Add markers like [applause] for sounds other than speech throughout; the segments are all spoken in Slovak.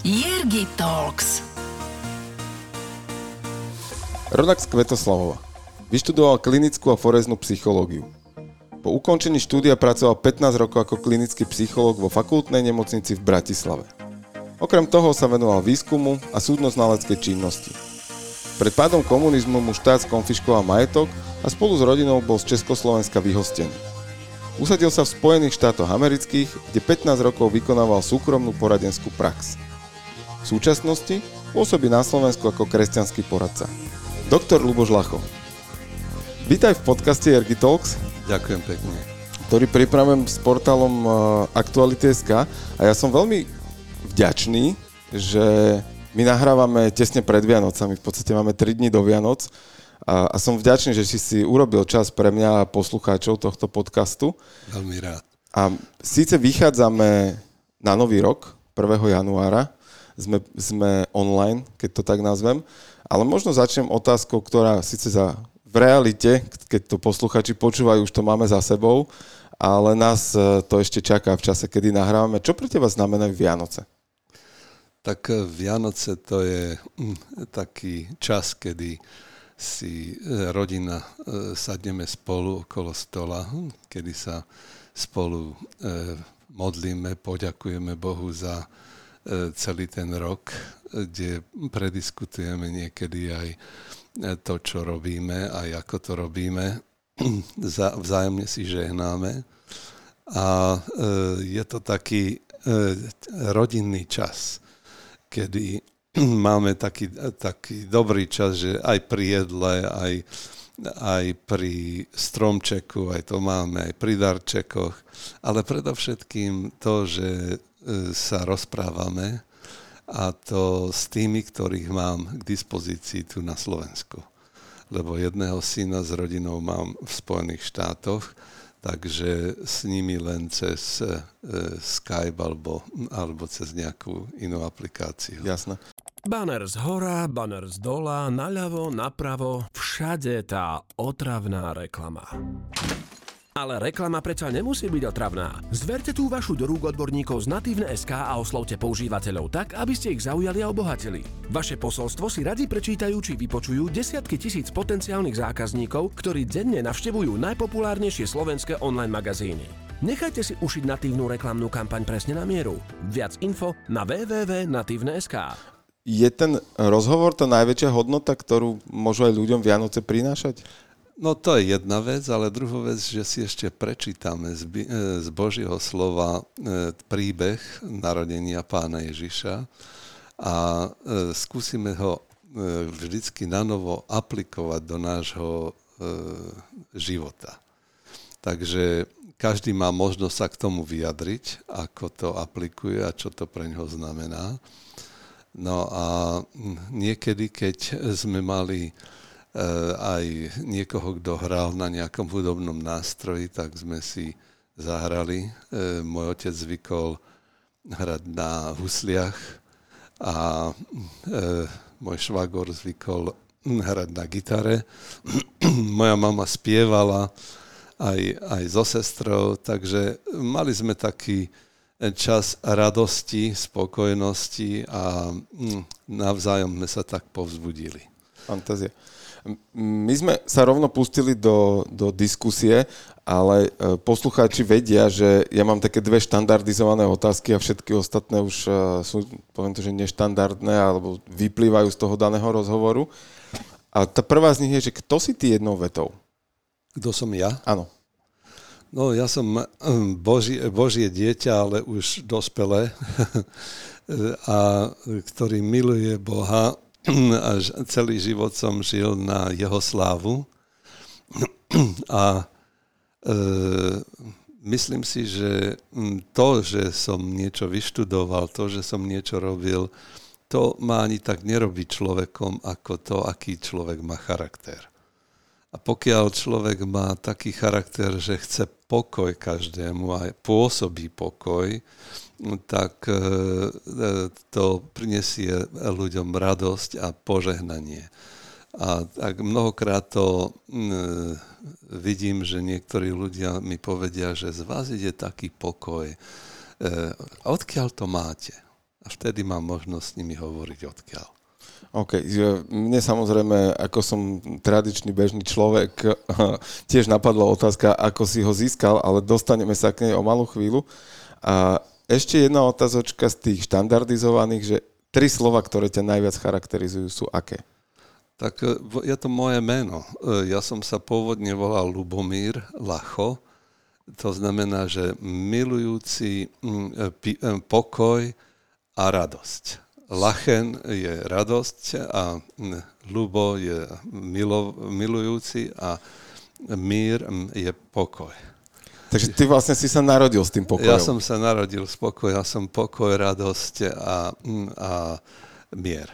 Jirgi Talks. Rodak z Kvetoslavova. Vyštudoval klinickú a foreznú psychológiu. Po ukončení štúdia pracoval 15 rokov ako klinický psychológ vo fakultnej nemocnici v Bratislave. Okrem toho sa venoval výskumu a súdno-znaleckej činnosti. Pred pádom komunizmu mu štát skonfiškoval majetok a spolu s rodinou bol z Československa vyhostený. Usadil sa v Spojených štátoch amerických, kde 15 rokov vykonával súkromnú poradenskú prax. V súčasnosti pôsobí na Slovensku ako kresťanský poradca. Doktor Luboš Lachov. Vítaj v podcaste Ergi Talks. Ďakujem pekne. Ktorý pripravujem s portálom eh, Aktuality.sk a ja som veľmi vďačný, že my nahrávame tesne pred Vianocami, v podstate máme 3 dní do Vianoc a, a som vďačný, že si si urobil čas pre mňa a poslucháčov tohto podcastu. Veľmi rád. A síce vychádzame na nový rok, 1. januára, sme, sme online, keď to tak nazvem, ale možno začnem otázkou, ktorá síce za, v realite, keď to posluchači počúvajú, už to máme za sebou, ale nás e, to ešte čaká v čase, kedy nahrávame. Čo pre teba znamenajú Vianoce? Tak e, Vianoce to je mm, taký čas, kedy si e, rodina sadneme spolu okolo stola, kedy sa spolu modlíme, poďakujeme Bohu za celý ten rok, kde prediskutujeme niekedy aj to, čo robíme, aj ako to robíme. [clears throat] Vzájomne si žehnáme. A je to taký rodinný čas, kedy [clears throat] máme taký, taký dobrý čas, že aj pri jedle, aj, aj pri stromčeku, aj to máme, aj pri darčekoch, ale predovšetkým to, že e, sa rozprávame a to s tými, ktorých mám k dispozícii tu na Slovensku. Lebo jedného syna s rodinou mám v Spojených štátoch, takže s nimi len cez e, Skype alebo, alebo cez nejakú inú aplikáciu. Jasné. Banner z hora, banner z dola, naľavo, napravo, všade tá otravná reklama. Ale reklama predsa nemusí byť otravná. Zverte tú vašu do rúk odborníkov z Natívne.sk a oslovte používateľov tak, aby ste ich zaujali a obohatili. Vaše posolstvo si radi prečítajú či vypočujú desiatky tisíc potenciálnych zákazníkov, ktorí denne navštevujú najpopulárnejšie slovenské online magazíny. Nechajte si ušiť natívnu reklamnú kampaň presne na mieru. Viac info na www.natívne.sk je ten rozhovor tá najväčšia hodnota, ktorú môžu aj ľuďom Vianoce prinášať? No to je jedna vec, ale druhá vec, že si ešte prečítame z, z Božieho slova e, príbeh narodenia pána Ježiša a e, skúsime ho e, vždycky nanovo aplikovať do nášho života. Takže každý má možnosť sa k tomu vyjadriť, ako to aplikuje a čo to pre ňoho znamená. No a niekedy, keď sme mali e, aj niekoho, kto hral na nejakom hudobnom nástroji, tak sme si zahrali. E, môj otec zvykol hrať na husliach a e, môj švagor zvykol hrať na gitare. [clears throat] Moja mama spievala aj, aj so sestrou, takže mali sme taký čas radosti, spokojnosti a hm, navzájom sme sa tak povzbudili. Fantázia. My sme sa rovno pustili do, do diskusie, ale e, poslucháči vedia, že ja mám také dve štandardizované otázky a všetky ostatné už e, sú, poviem to, že neštandardné alebo vyplývajú z toho daného rozhovoru. A tá prvá z nich je, že kto si ty jednou vetou? Kto som ja? Áno. No ja som hm, božie, božie dieťa, ale už dospelé, [laughs] a ktorý miluje Boha a celý život som žil na jeho slávu. [clears throat] A e, myslím si, že hm, to, že som niečo vyštudoval, to, že som niečo robil, to má ani tak nerobí človekom, ako to, aký človek má charakter. A pokiaľ človek má taký charakter, že chce pokoj každému a pôsobí pokoj, tak e, e, to prinesie ľuďom radosť a požehnanie. A tak mnohokrát to e, vidím, že niektorí ľudia mi povedia, že z vás ide taký pokoj. A odkiaľ to máte? A vtedy mám možnosť s nimi hovoriť odkiaľ. OK, mne samozrejme, ako som tradičný bežný človek, [laughs] tiež napadla otázka, ako si ho získal, ale dostaneme sa k nej o malú chvíľu. A ešte jedna otázočka z tých štandardizovaných, že tri slova, ktoré ťa najviac charakterizujú, sú aké? Tak e, je to moje meno. E, ja som sa pôvodne volal Lubomír Lacho. To znamená, že milujúci e, pokoj a radosť. Lachen je radosť a ľubo je milo, milujúci a mír je pokoj. Takže ty vlastne si sa narodil s tým pokojom. Ja som sa narodil s pokojom, ja som pokoj, radosť a, a mier.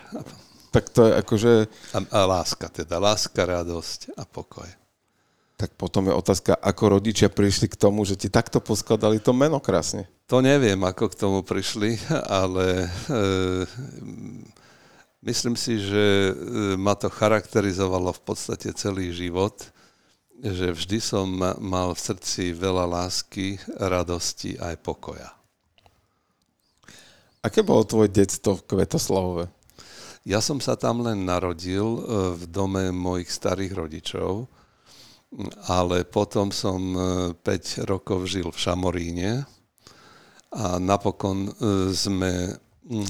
Tak to je akože... A, a láska teda, láska, radosť a pokoj. Tak potom je otázka, ako rodičia prišli k tomu, že ti takto poskladali to meno krásne. To neviem, ako k tomu prišli, ale e, myslím si, že e, ma to charakterizovalo v podstate celý život, že vždy som mal v srdci veľa lásky, radosti aj pokoja. Aké bolo tvoje detstvo v Kvetoslavove? Ja som sa tam len narodil e, v dome mojich starých rodičov ale potom som 5 e, rokov žil v Šamoríne a napokon e, sme,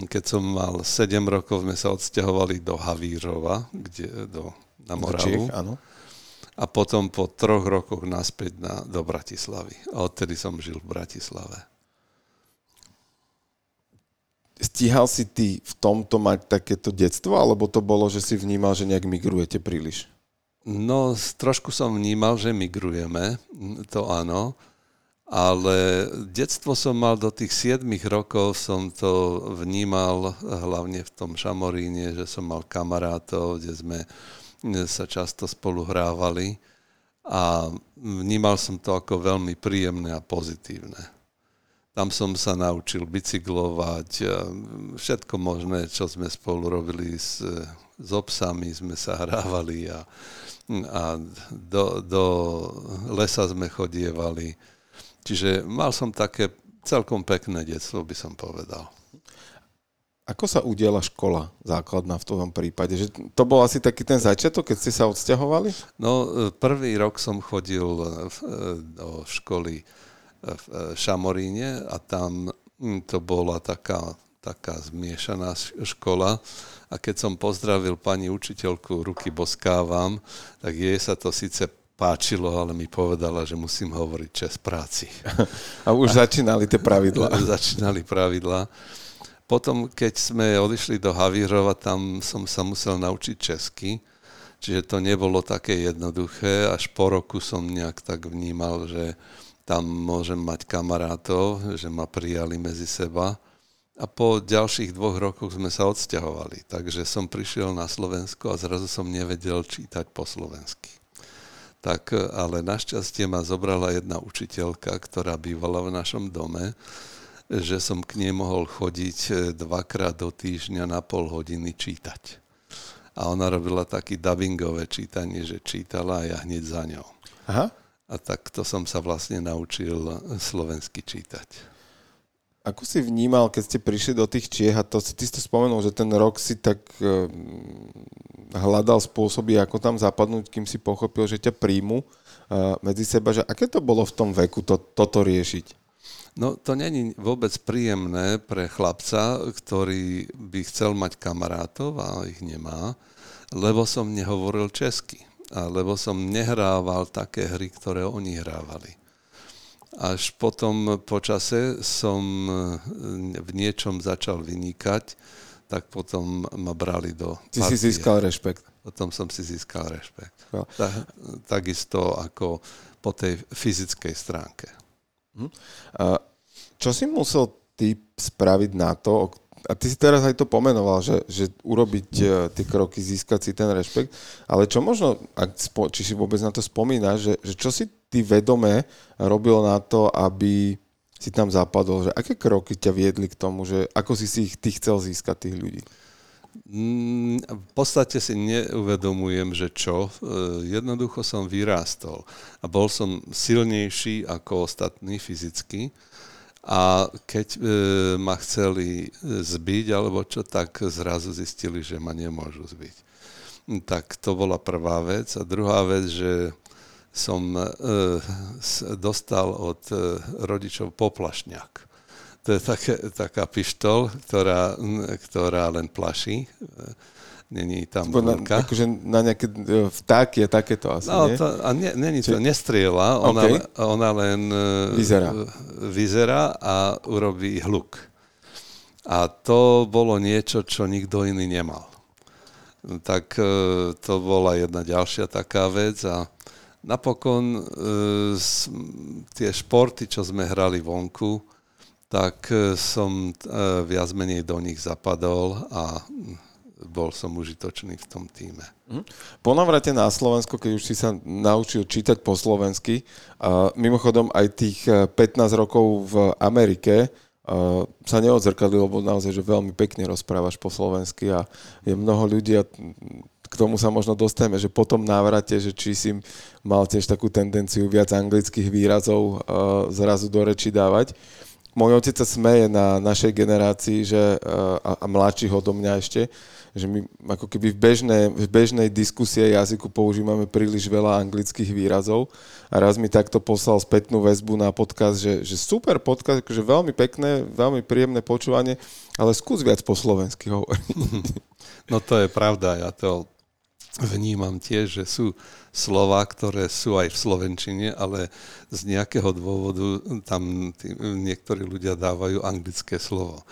keď som mal 7 rokov, sme sa odsťahovali do Havírova, kde, do, na Moravu. Čich, áno. A potom po troch rokoch naspäť na, do Bratislavy. A odtedy som žil v Bratislave. Stíhal si ty v tomto mať takéto detstvo, alebo to bolo, že si vnímal, že nejak migrujete príliš? No, trošku som vnímal, že migrujeme, to áno, ale detstvo som mal do tých 7 rokov, som to vnímal hlavne v tom Šamoríne, že som mal kamarátov, kde sme sa často spolu hrávali a vnímal som to ako veľmi príjemné a pozitívne. Tam som sa naučil bicyklovať, všetko možné, čo sme spolu robili s, s obsami, sme sa hrávali a a do, do lesa sme chodievali. Čiže mal som také celkom pekné detstvo, by som povedal. Ako sa udiela škola základná v tom prípade? Že to bol asi taký ten začiatok, keď ste sa odsťahovali? No, prvý rok som chodil do školy v Šamoríne a tam hm, to bola taká, taká zmiešaná škola a keď som pozdravil pani učiteľku, ruky boskávam, tak jej sa to síce páčilo, ale mi povedala, že musím hovoriť čas práci. [laughs] A už a, začínali tie pravidlá. [laughs] Začínali pravidlá. Potom, keď sme odišli do Havírova, tam som sa musel naučiť česky, čiže to nebolo také jednoduché. Až po roku som nejak tak vnímal, že tam môžem mať kamarátov, že ma prijali medzi seba a po ďalších dvoch rokoch sme sa odsťahovali. Takže som prišiel na Slovensko a zrazu som nevedel čítať po slovensky. Tak, ale našťastie ma zobrala jedna učiteľka, ktorá bývala v našom dome, že som k nej mohol chodiť e, dvakrát do týždňa na pol hodiny čítať. A ona robila také dubbingové čítanie, že čítala a ja hneď za ňou. Aha. A tak to som sa vlastne naučil slovensky čítať. Ako si vnímal, keď ste prišli do tých Čiech a to, ty si to spomenul, že ten rok si tak uh, hľadal spôsoby, ako tam zapadnúť, kým si pochopil, že ťa príjmu uh, medzi seba, že aké to bolo v tom veku to, toto riešiť? No to není vôbec príjemné pre chlapca, ktorý by chcel mať kamarátov a ich nemá, lebo som nehovoril česky a lebo som nehrával také hry, ktoré oni hrávali. Až potom po čase som eh, v niečom začal vynikať, tak potom ma brali do Ty partie. si získal rešpekt. Potom som si získal rešpekt. No. Tak, takisto ako po tej fyzickej stránke. Hm. A čo si musel ty spraviť na to, a ty si teraz aj to pomenoval, že, že urobiť uh, tie kroky, získať si ten rešpekt, ale čo možno, ak, či si vôbec na to spomínaš, že, že čo si ty vedome robil na to, aby si tam zapadol, že aké kroky ťa viedli k tomu, že ako si si ich ty chcel získať tých ľudí? Mm, v podstate si neuvedomujem, že čo. E, jednoducho som vyrástol a bol som silnejší ako ostatní fyzicky A keď e, ma chceli zbiť alebo čo, tak zrazu zistili, že ma nemôžu zbiť. Tak to bola prvá vec. A druhá vec, že som e, dostal od rodičov poplašňák. To je také, taká pištol, ktorá, ktorá len plaší není tam na, akože na nejaké e, vtáky a takéto asi, no, nie? To, a nie, není to, nestriela, ona, okay. ona len e, vyzerá. vyzerá a urobí hluk. A to bolo niečo, čo nikto iný nemal. Tak e, to bola jedna ďalšia taká vec a napokon tie športy, čo sme hrali vonku, tak som viac menej do nich zapadol a bol som užitočný v tom týme. Mhm. Po navrate na Slovensko, keď už si sa naučil čítať po slovensky, mimochodom aj tých 15 e, rokov v Amerike e, sa neodzrkadlilo, lebo naozaj, že veľmi pekne rozprávaš po slovensky a je mnoho ľudí a k tomu sa možno dostaneme, že po tom návrate, že či si mal tiež takú tendenciu viac anglických výrazov zrazu do reči dávať môj otec sa smeje na našej generácii že, a, a mladších odo mňa ešte, že my ako keby v bežnej, v bežnej diskusie jazyku používame príliš veľa anglických výrazov a raz mi takto poslal spätnú väzbu na podcast, že, že super podcast, akože veľmi pekné, veľmi príjemné počúvanie, ale skús viac po slovensky hovoriť. [laughs] No to je pravda, ja to vnímam tiež, že sú slova, ktoré sú aj v Slovenčine, ale z nejakého dôvodu tam tí, niektorí ľudia dávajú anglické slovo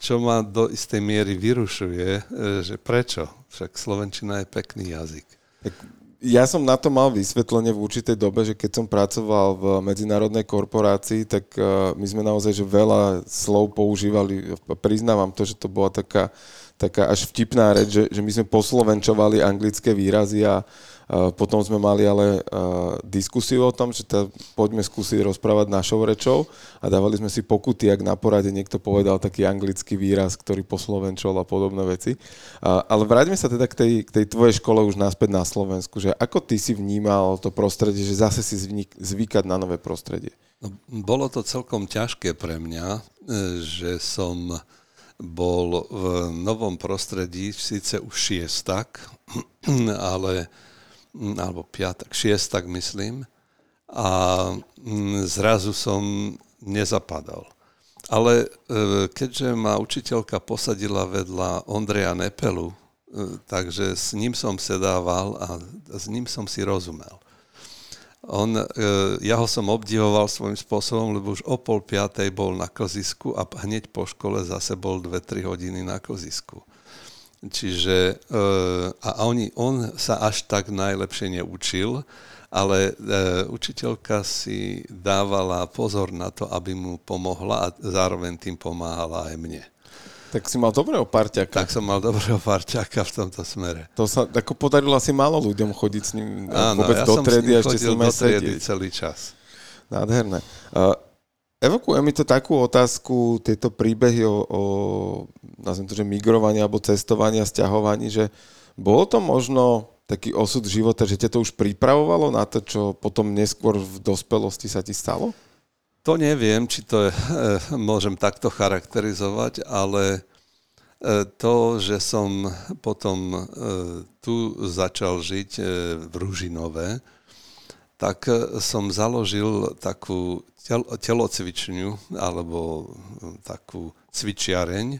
čo ma do istej miery vyrušuje, e, že prečo? Však Slovenčina je pekný jazyk. Tak ja som na to mal vysvetlenie v určitej dobe, že keď som pracoval v medzinárodnej korporácii, tak e, my sme naozaj že veľa slov používali. Priznávam to, že to bola taká, taká až vtipná reč, že, že my sme poslovenčovali anglické výrazy a potom sme mali ale diskusiu o tom, že tá, poďme skúsiť rozprávať našou rečou a dávali sme si pokuty, ak na porade niekto povedal taký anglický výraz, ktorý poslovenčol a podobné veci. Ale vráťme sa teda k tej, k tej tvojej škole už naspäť na Slovensku, že ako ty si vnímal to prostredie, že zase si zvykať na nové prostredie? No, bolo to celkom ťažké pre mňa, že som bol v novom prostredí, síce už šiestak, [clears throat] ale alebo piatak, šiestak myslím, a mm, zrazu som nezapadal. Ale e, keďže ma učiteľka posadila vedľa Ondreja Nepelu, e, takže s ním som sedával a s ním som si rozumel. On, e, ja ho som obdivoval svojím spôsobom, lebo už o pol piatej bol na klzisku a hneď po škole zase bol 2-3 hodiny na klzisku. Čiže eh, a oni, on sa až tak najlepšie neučil, ale e, učiteľka si dávala pozor na to, aby mu pomohla a zároveň tým pomáhala aj mne. Tak si mal dobrého parťaka. Tak som mal dobrého parťaka v tomto smere. To sa ako podarilo asi málo ľuďom chodiť s ním Áno, vôbec ja do triedy a ešte s ním aj celý čas. Nádherné. Uh, Evokuje mi to takú otázku, tieto príbehy o, o nazviem to, že migrovanie alebo cestovanie a stiahovaní, že bolo to možno taký osud života, že ťa to už pripravovalo na to, čo potom neskôr v dospelosti sa ti stalo? To neviem, či to je, e, môžem takto charakterizovať, ale e, to, že som potom e, tu začal žiť v Ružinové, tak som založil takú tel, telocvičňu alebo hm, takú cvičiareň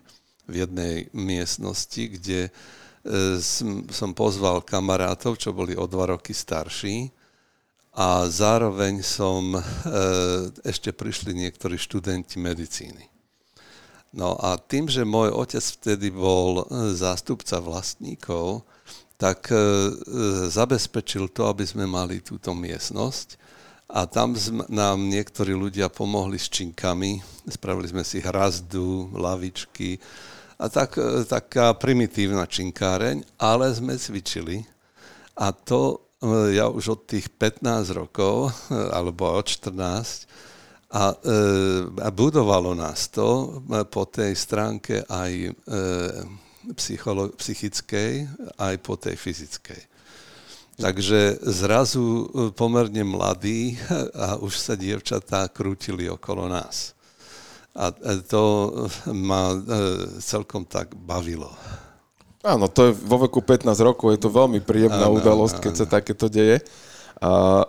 v jednej miestnosti, kde e, som pozval kamarátov, čo boli o dva roky starší a zároveň som, e, ešte prišli niektorí študenti medicíny. No a tým, že môj otec vtedy bol e, zástupca vlastníkov, tak zabezpečil to, aby sme mali túto miestnosť a tam nám niektorí ľudia pomohli s činkami. Spravili sme si hrazdu, lavičky a tak, e, taká primitívna činkáreň, ale sme cvičili. A to e, ja už od tých 15 rokov, e, alebo od 14, a, a budovalo nás to po tej stránke aj psycholo- psychickej, aj po tej fyzickej. Takže zrazu e, pomerne mladí [laughs] a už sa dievčatá krútili okolo nás. A to ma celkom tak bavilo. Áno, to je vo veku 15 rokov, je to veľmi príjemná áno, udalosť, keď áno. sa takéto deje. A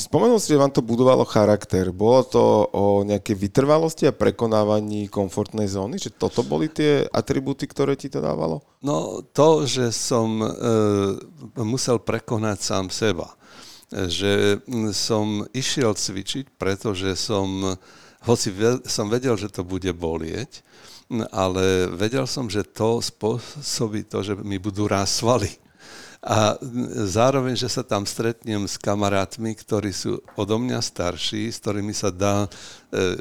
spomenul si, že vám to budovalo charakter. Bolo to o nejakej vytrvalosti a prekonávaní komfortnej zóny? Že toto boli tie atributy, ktoré ti to dávalo? No to, že som e, musel prekonať sám seba. Že som išiel cvičiť, pretože som hoci som vedel, že to bude bolieť, ale vedel som, že to spôsobí to, že mi budú rásť svaly. A zároveň, že sa tam stretnem s kamarátmi, ktorí sú odo mňa starší, s ktorými sa dá e,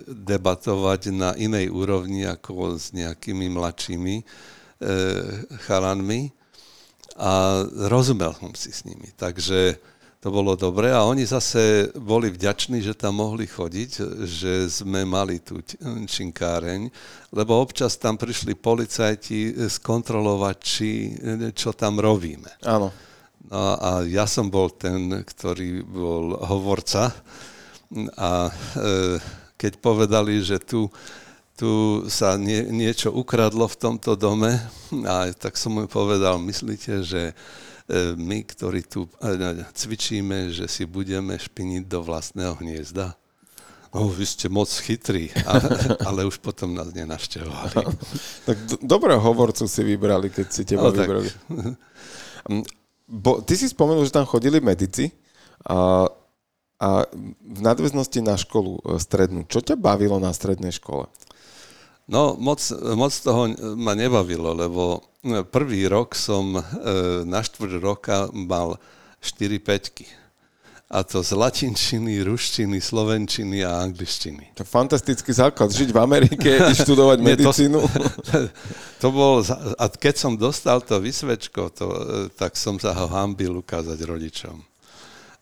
debatovať na inej úrovni ako s nejakými mladšími e, chalanmi. A rozumel som si s nimi. Takže to bolo dobre a oni zase boli vďační, že tam mohli chodiť, že sme mali tú činkáreň, lebo občas tam prišli policajti skontrolovať, či, čo tam robíme. Áno. No a ja som bol ten, ktorý bol hovorca a e, keď povedali, že tu, tu sa nie, niečo ukradlo v tomto dome, a tak som mu povedal, myslíte, že my, ktorí tu e, cvičíme, že si budeme špiniť do vlastného hniezda. No, vy ste moc chytrí, ale, [laughs] ale už potom nás nenaštevovali. tak do, dobrého hovorcu si vybrali, keď si teba no, vybrali. Mm, bo, ty si spomenul, že tam chodili medici a, a v nadväznosti na školu e, strednú. Čo ťa bavilo na strednej škole? No, moc, moc toho ma nebavilo, lebo prvý rok som e, na štvrť roka mal 4 peťky. A to z latinčiny, ruštiny, slovenčiny a angličtiny. To je fantastický základ. Žiť v Amerike, i [laughs] študovať medicínu. To, [laughs] to bol, a keď som dostal to vysvečko, to, e, tak som sa ho hambil ukázať rodičom.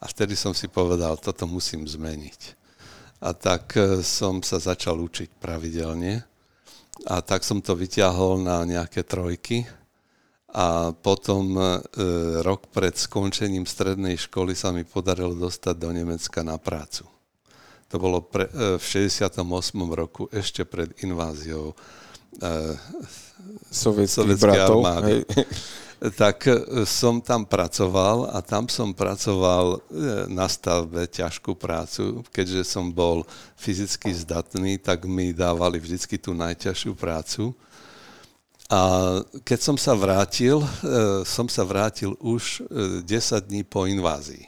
A vtedy som si povedal, toto musím zmeniť. A tak e, som sa začal učiť pravidelne a tak som to vyťahol na nejaké trojky a potom e, rok pred skončením strednej školy sa mi podarilo dostať do Nemecka na prácu. To bolo pre, e, v 68. roku, ešte pred inváziou e, sovietskej armády. Hej [laughs] tak e, som tam pracoval a tam som pracoval e, na stavbe ťažkú prácu. Keďže som bol fyzicky zdatný, tak mi dávali vždy tú najťažšiu prácu. A keď som sa vrátil, e, som sa vrátil už 10 dní po invázii.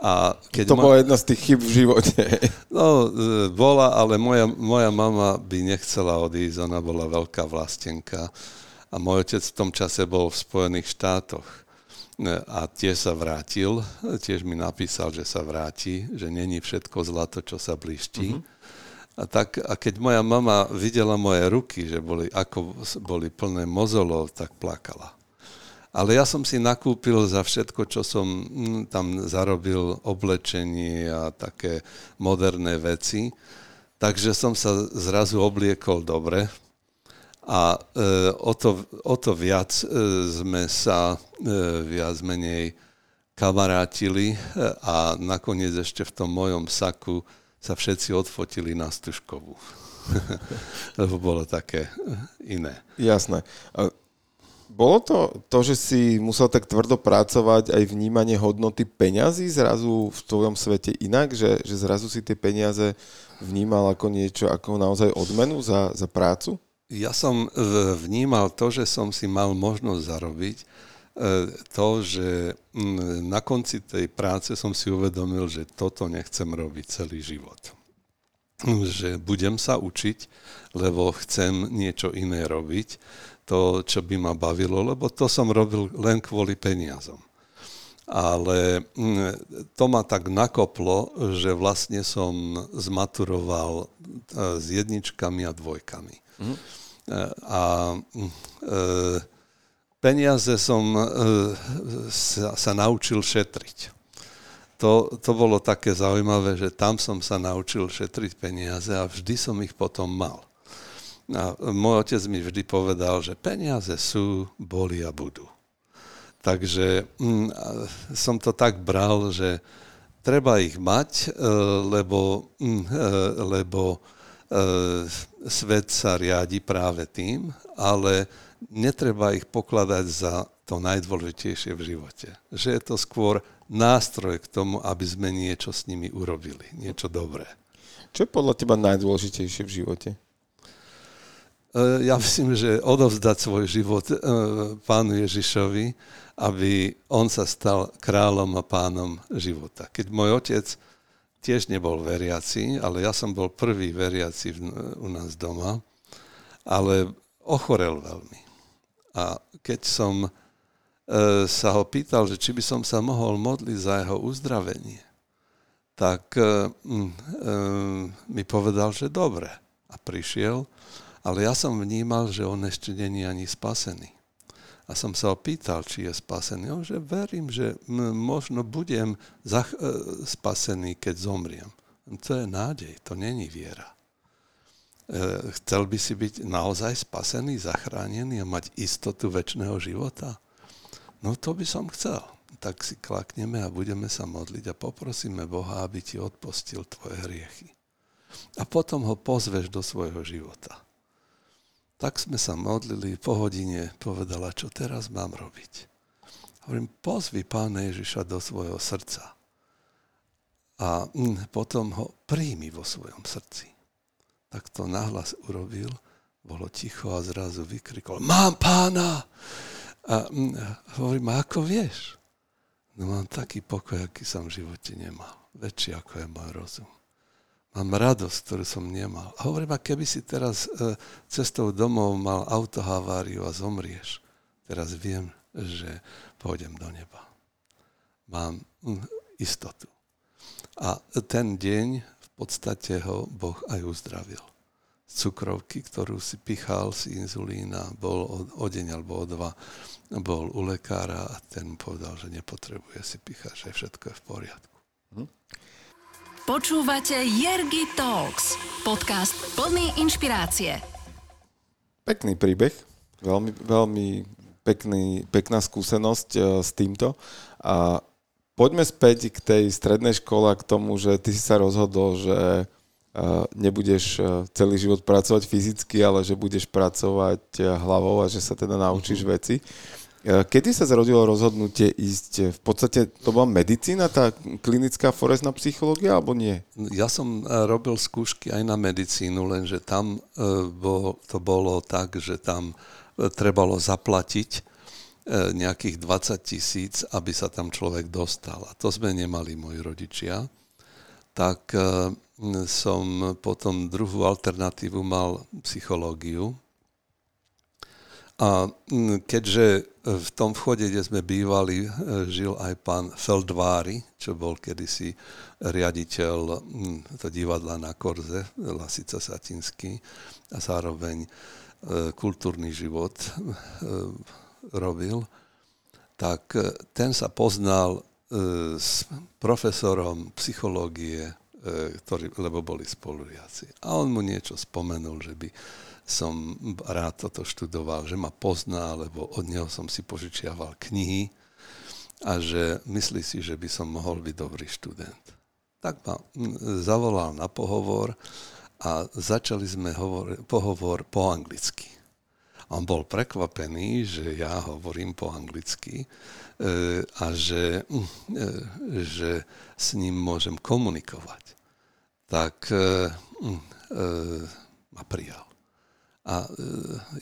A keď to ma... bola jedna z tých chyb v živote. No, bola, ale moja, moja mama by nechcela odísť, ona bola veľká vlastenka a môj otec v tom čase bol v Spojených štátoch a tiež sa vrátil, tiež mi napísal, že sa vráti, že není všetko zlato, čo sa blíšti. Mm-hmm. A, tak, a keď moja mama videla moje ruky, že boli, ako boli plné mozolov, tak plakala. Ale ja som si nakúpil za všetko, čo som hm, tam zarobil, oblečenie a také moderné veci. Takže som sa zrazu obliekol dobre, a e, o, to, o to viac e, sme sa e, viac menej kamarátili a nakoniec ešte v tom mojom saku sa všetci odfotili na Stužkovú. [laughs] Lebo bolo také iné. Jasné. Bolo to to, že si musel tak tvrdo pracovať aj vnímanie hodnoty peňazí zrazu v tvojom svete inak, že, že zrazu si tie peniaze vnímal ako niečo, ako naozaj odmenu za, za prácu? Ja som e, vnímal to, že som si mal možnosť zarobiť, e, to, že na konci tej práce som si uvedomil, že toto nechcem robiť celý život. Že budem sa učiť, lebo chcem niečo iné robiť, to, čo by ma bavilo, lebo to som robil len kvôli peniazom. Ale to ma tak nakoplo, že vlastne som zmaturoval e, s jedničkami a dvojkami. Mm. A e, peniaze som e, sa, naučil šetriť. To, to bolo také zaujímavé, že tam som sa naučil šetriť peniaze a vždy som ich potom mal. A môj otec mi vždy povedal, že peniaze sú, boli a budú. Takže mm, som to tak bral, že treba ich mať, e, lebo, mm, lebo svet sa riadi práve tým, ale netreba ich pokladať za to najdôležitejšie v živote. Že je to skôr nástroj k tomu, aby sme niečo s nimi urobili, niečo dobré. Čo je podľa teba najdôležitejšie v živote? E, ja myslím, že odovzdať svoj život e, pánu Ježišovi, aby on sa stal kráľom a pánom života. Keď môj otec tiež nebol veriaci, ale ja som bol prvý veriaci u nás doma, ale ochorel veľmi. A keď som e, sa ho pýtal, že či by som sa mohol modliť za jeho uzdravenie, tak mi povedal, že dobre. A prišiel ale ja som vnímal, že on ešte není ani spasený. A som sa opýtal, či je spasený. On, že verím, že možno budem zach- e, spasený, keď zomriem. To je nádej, to není viera. E, chcel by si byť naozaj spasený, zachránený a mať istotu väčšného života? No to by som chcel. Tak si klakneme a budeme sa modliť a poprosíme Boha, aby ti odpustil tvoje hriechy. A potom ho pozveš do svojho života. Tak sme sa modlili, po hodine povedala, čo teraz mám robiť. Hovorím, pozvi Pána Ježiša do svojho srdca a mm, potom ho príjmi vo svojom srdci. Tak to nahlas urobil, bolo ticho a zrazu vykrikol, mám pána! A mm, hovorím, ako vieš? No mám taký pokoj, aký som v živote nemal. Väčší ako je môj rozum. Mám radosť, ktorú som nemal. A hovorím, a keby si teraz e, cestou domov mal autohaváriu a zomrieš, teraz viem, že pôjdem do neba. Mám hm, istotu. A ten deň v podstate ho Boh aj uzdravil. Z cukrovky, ktorú si pichal, z inzulína, bol o, o deň alebo o dva, bol u lekára a ten povedal, že nepotrebuje si pichať, že všetko je v poriadku. Počúvate Jergy Talks, podcast plný inšpirácie. Pekný príbeh, veľmi, veľmi pekný, pekná skúsenosť uh, s týmto. A poďme späť k tej strednej škole a k tomu, že ty si sa rozhodol, že uh, nebudeš uh, celý život pracovať fyzicky, ale že budeš pracovať hlavou a že sa teda naučíš mm-hmm. veci. E, kedy sa zrodilo rozhodnutie ísť, e, v podstate to bola medicína, tá klinická forezná psychológia, alebo nie? Ja som e, robil skúšky aj na medicínu, lenže tam bol, to bolo tak, že tam trebalo zaplatiť nejakých 20 tisíc, aby sa tam človek dostal. A to sme nemali moji rodičia. Tak som potom druhú alternatívu mal psychológiu, a keďže v tom vchode, kde sme bývali, e, žil aj pán Feldvári, čo bol kedysi riaditeľ to divadla na Korze, Lasica Satinský, a zároveň e, kultúrny život e, robil, tak ten sa poznal s profesorom psychológie, ktorý, lebo boli spolužiaci. A on mu niečo spomenul, že by som rád toto študoval, že ma pozná, lebo od neho som si požičiaval knihy a že myslí si, že by som mohol byť dobrý študent. Tak ma zavolal na pohovor a začali sme hovor, pohovor po anglicky. On bol prekvapený, že ja hovorím po anglicky e, a že, e, že s ním môžem komunikovať. Tak e, ma prijal. A e,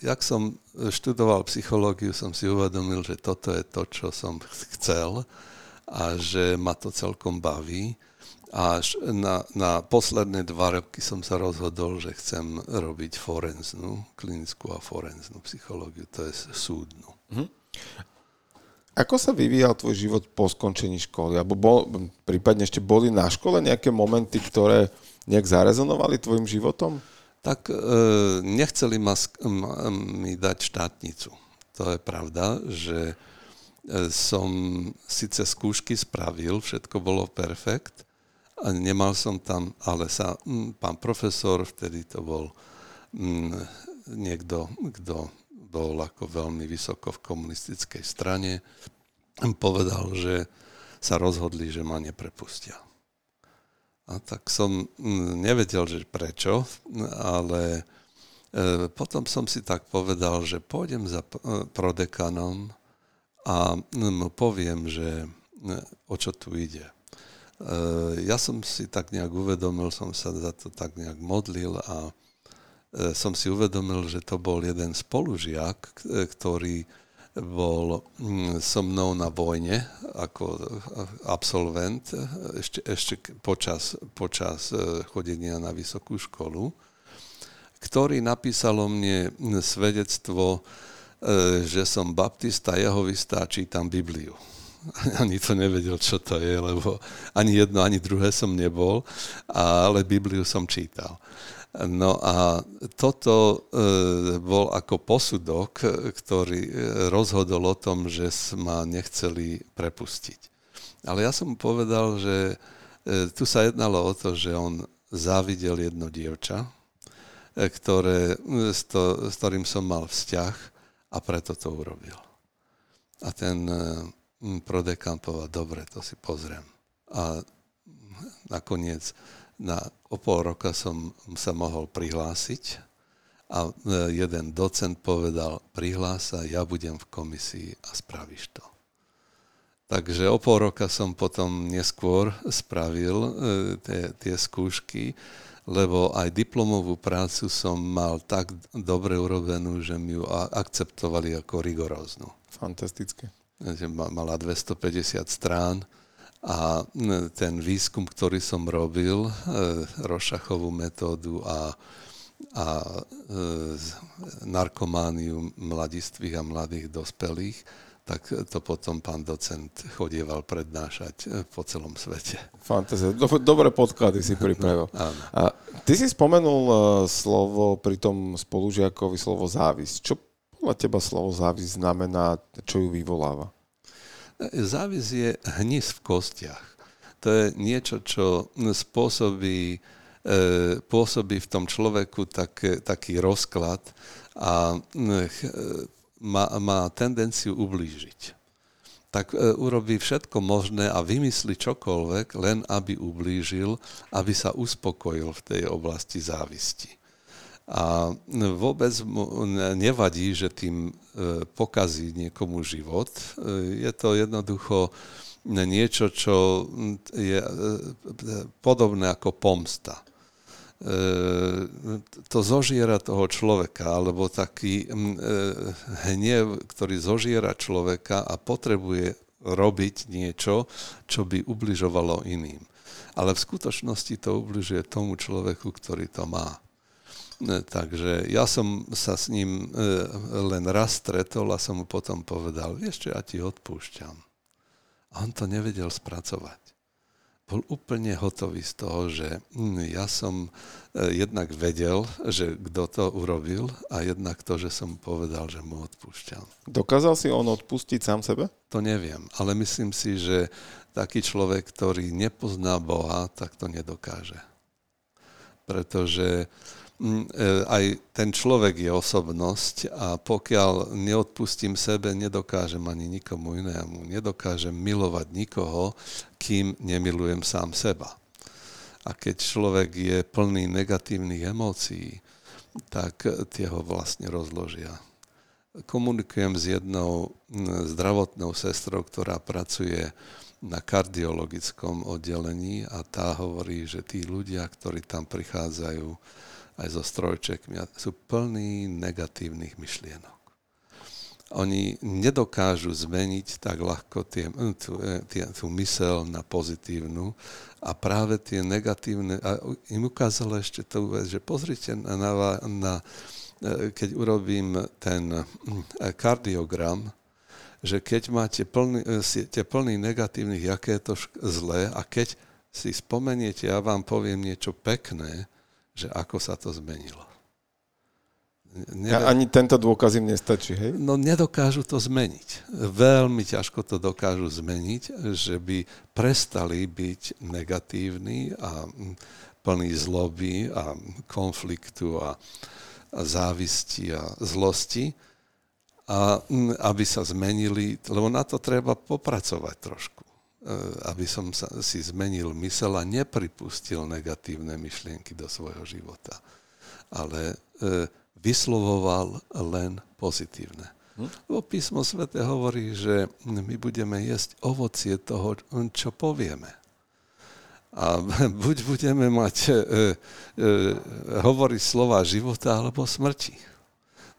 jak som študoval psychológiu, som si uvedomil, že toto je to, čo som chcel a že ma to celkom baví. Až na, na posledné dva roky som sa rozhodol, že chcem robiť forenznú, klinickú a forenznú psychológiu, to je súdnu. Mm-hmm. Ako sa vyvíjal tvoj život po skončení školy? Alebo bol, prípadne ešte boli na škole nejaké momenty, ktoré nejak zarezonovali tvojim životom? Tak e, nechceli ma, mi dať štátnicu. To je pravda, že e, som síce skúšky spravil, všetko bolo perfekt, a nemal som tam, ale sa m, pán profesor, vtedy to bol m, niekto, kto bol ako veľmi vysoko v komunistickej strane, povedal, že sa rozhodli, že ma neprepustia. A tak som mm, nevedel, že prečo, ale e, potom som si tak povedal, že pôjdem za e, prodekanom a mu poviem, že o čo tu ide. Ja som si tak nejak uvedomil, som sa za to tak nejak modlil a som si uvedomil, že to bol jeden spolužiak, ktorý bol mm, so mnou na vojne ako absolvent ešte, ešte počas, počas e, chodenia na vysokú školu, ktorý napísal o mne svedectvo, e, že som baptista, jehovista a čítam Bibliu. [laughs] Ani to nevedel, čo to je, lebo ani jedno, ani druhé som nebol, ale Bibliu som čítal. No a toto e, bol ako posudok, ktorý e, rozhodol o tom, že ma nechceli prepustiť. Ale ja som mu povedal, že e, tu sa jednalo o to, že on závidel jedno dievča, ktoré, s, to, s ktorým som mal vzťah a preto to urobil. A ten prodekan povedal, dobre, to si pozriem. A nakoniec na, o pol roka som sa mohol prihlásiť a e, jeden docent povedal, prihlás sa, ja budem v komisii a spravíš to. Takže o pol roka som potom neskôr spravil e, tie, tie skúšky, lebo aj diplomovú prácu som mal tak dobre urobenú, že mi ju akceptovali ako rigoróznu. Fantastické. Mala 250 strán a ten výskum, ktorý som robil, e, Rošachovú metódu a, a e, narkomániu mladistvých a mladých dospelých, tak to potom pán docent chodieval prednášať e, po celom svete. Fantazie. Dobré podklady si pripravil. [laughs] A ty si spomenul slovo pri tom spolužiakovi slovo závisť. Čo podľa teba slovo závisť znamená, čo ju vyvoláva? Závis je hnis v kostiach. To je niečo, čo spôsobí, e, pôsobí v tom človeku tak, taký rozklad a e, má, má tendenciu ublížiť. Tak e, urobí všetko možné a vymyslí čokoľvek, len aby ublížil, aby sa uspokojil v tej oblasti závisti a vôbec mu nevadí, že tým e, pokazí niekomu život. E, je to jednoducho niečo, čo je e, podobné ako pomsta. To zožiera toho človeka, alebo taký hnev, ktorý zožiera človeka a potrebuje robiť niečo, čo by ubližovalo iným. Ale v skutočnosti to ubližuje tomu človeku, ktorý to má. Takže ja som sa s ním e, len raz stretol a som mu potom povedal, vieš čo, ja ti odpúšťam. A on to nevedel spracovať. Bol úplne hotový z toho, že hm, ja som e, jednak vedel, že kto to urobil a jednak to, že som povedal, že mu odpúšťam. Dokázal si on odpustiť sám sebe? To neviem, ale myslím si, že taký človek, ktorý nepozná Boha, tak to nedokáže. Pretože e, aj ten človek je osobnosť a pokiaľ neodpustím sebe, nedokážem ani nikomu inému. Nedokážem milovať nikoho, kým nemilujem sám seba. A keď človek je plný negatívnych emócií, tak tie ho vlastne rozložia. Komunikujem s jednou zdravotnou sestrou, ktorá pracuje na kardiologickom oddelení a tá hovorí, že tí ľudia, ktorí tam prichádzajú, aj so strojčekmi sú plní negatívnych myšlienok. Oni nedokážu zmeniť tak ľahko tie, tú, tie, tú mysel na pozitívnu a práve tie negatívne, a im ukázalo ešte tú vec, že pozrite na, na, na keď urobím ten kardiogram, že keď máte plný, ste plný negatívnych, aké je to zlé a keď si spomeniete, ja vám poviem niečo pekné, že ako sa to zmenilo. Nede... Ani tento dôkaz im nestačí, hej? No nedokážu to zmeniť. Veľmi ťažko to dokážu zmeniť, že by prestali byť negatívni a plný zloby a konfliktu a, a závisti a zlosti a aby sa zmenili, lebo na to treba popracovať trošku. Aby som sa, si zmenil mysel a nepripustil negatívne myšlienky do svojho života. Ale e, vyslovoval len pozitívne. Hm? Lebo písmo svete hovorí, že my budeme jesť ovocie toho, čo povieme. A [laughs] buď budeme mať, e, e, hovoriť slova života alebo smrti.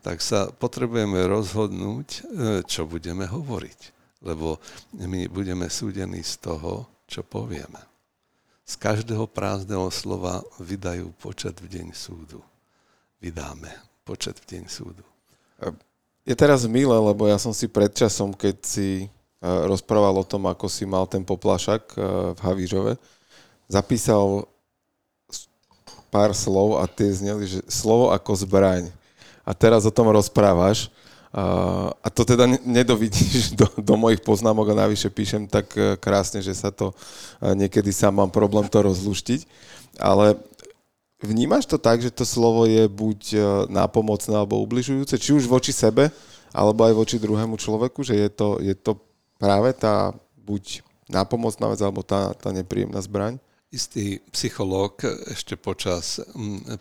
Tak sa potrebujeme rozhodnúť, e, čo budeme hovoriť. Lebo my budeme súdení z toho, čo povieme. Z každého prázdneho slova vydajú počet v deň súdu. Vydáme počet v deň súdu. Je teraz milé, lebo ja som si predčasom, keď si e, rozprával o tom, ako si mal ten poplašak e, v Havířove, zapísal pár slov a tie zneli, že slovo ako zbraň. A teraz o tom rozprávaš. A to teda nedovidíš do, do mojich poznámok a navyše píšem tak e, krásne, že sa to niekedy sám mám problém to rozluštiť. Ale Vnímaš to tak, že to slovo je buď e, nápomocné alebo ubližujúce, či už voči sebe, alebo aj voči druhému človeku, že je to, je to práve tá buď nápomocná vec, alebo tá, tá nepríjemná zbraň? Istý psychológ ešte počas,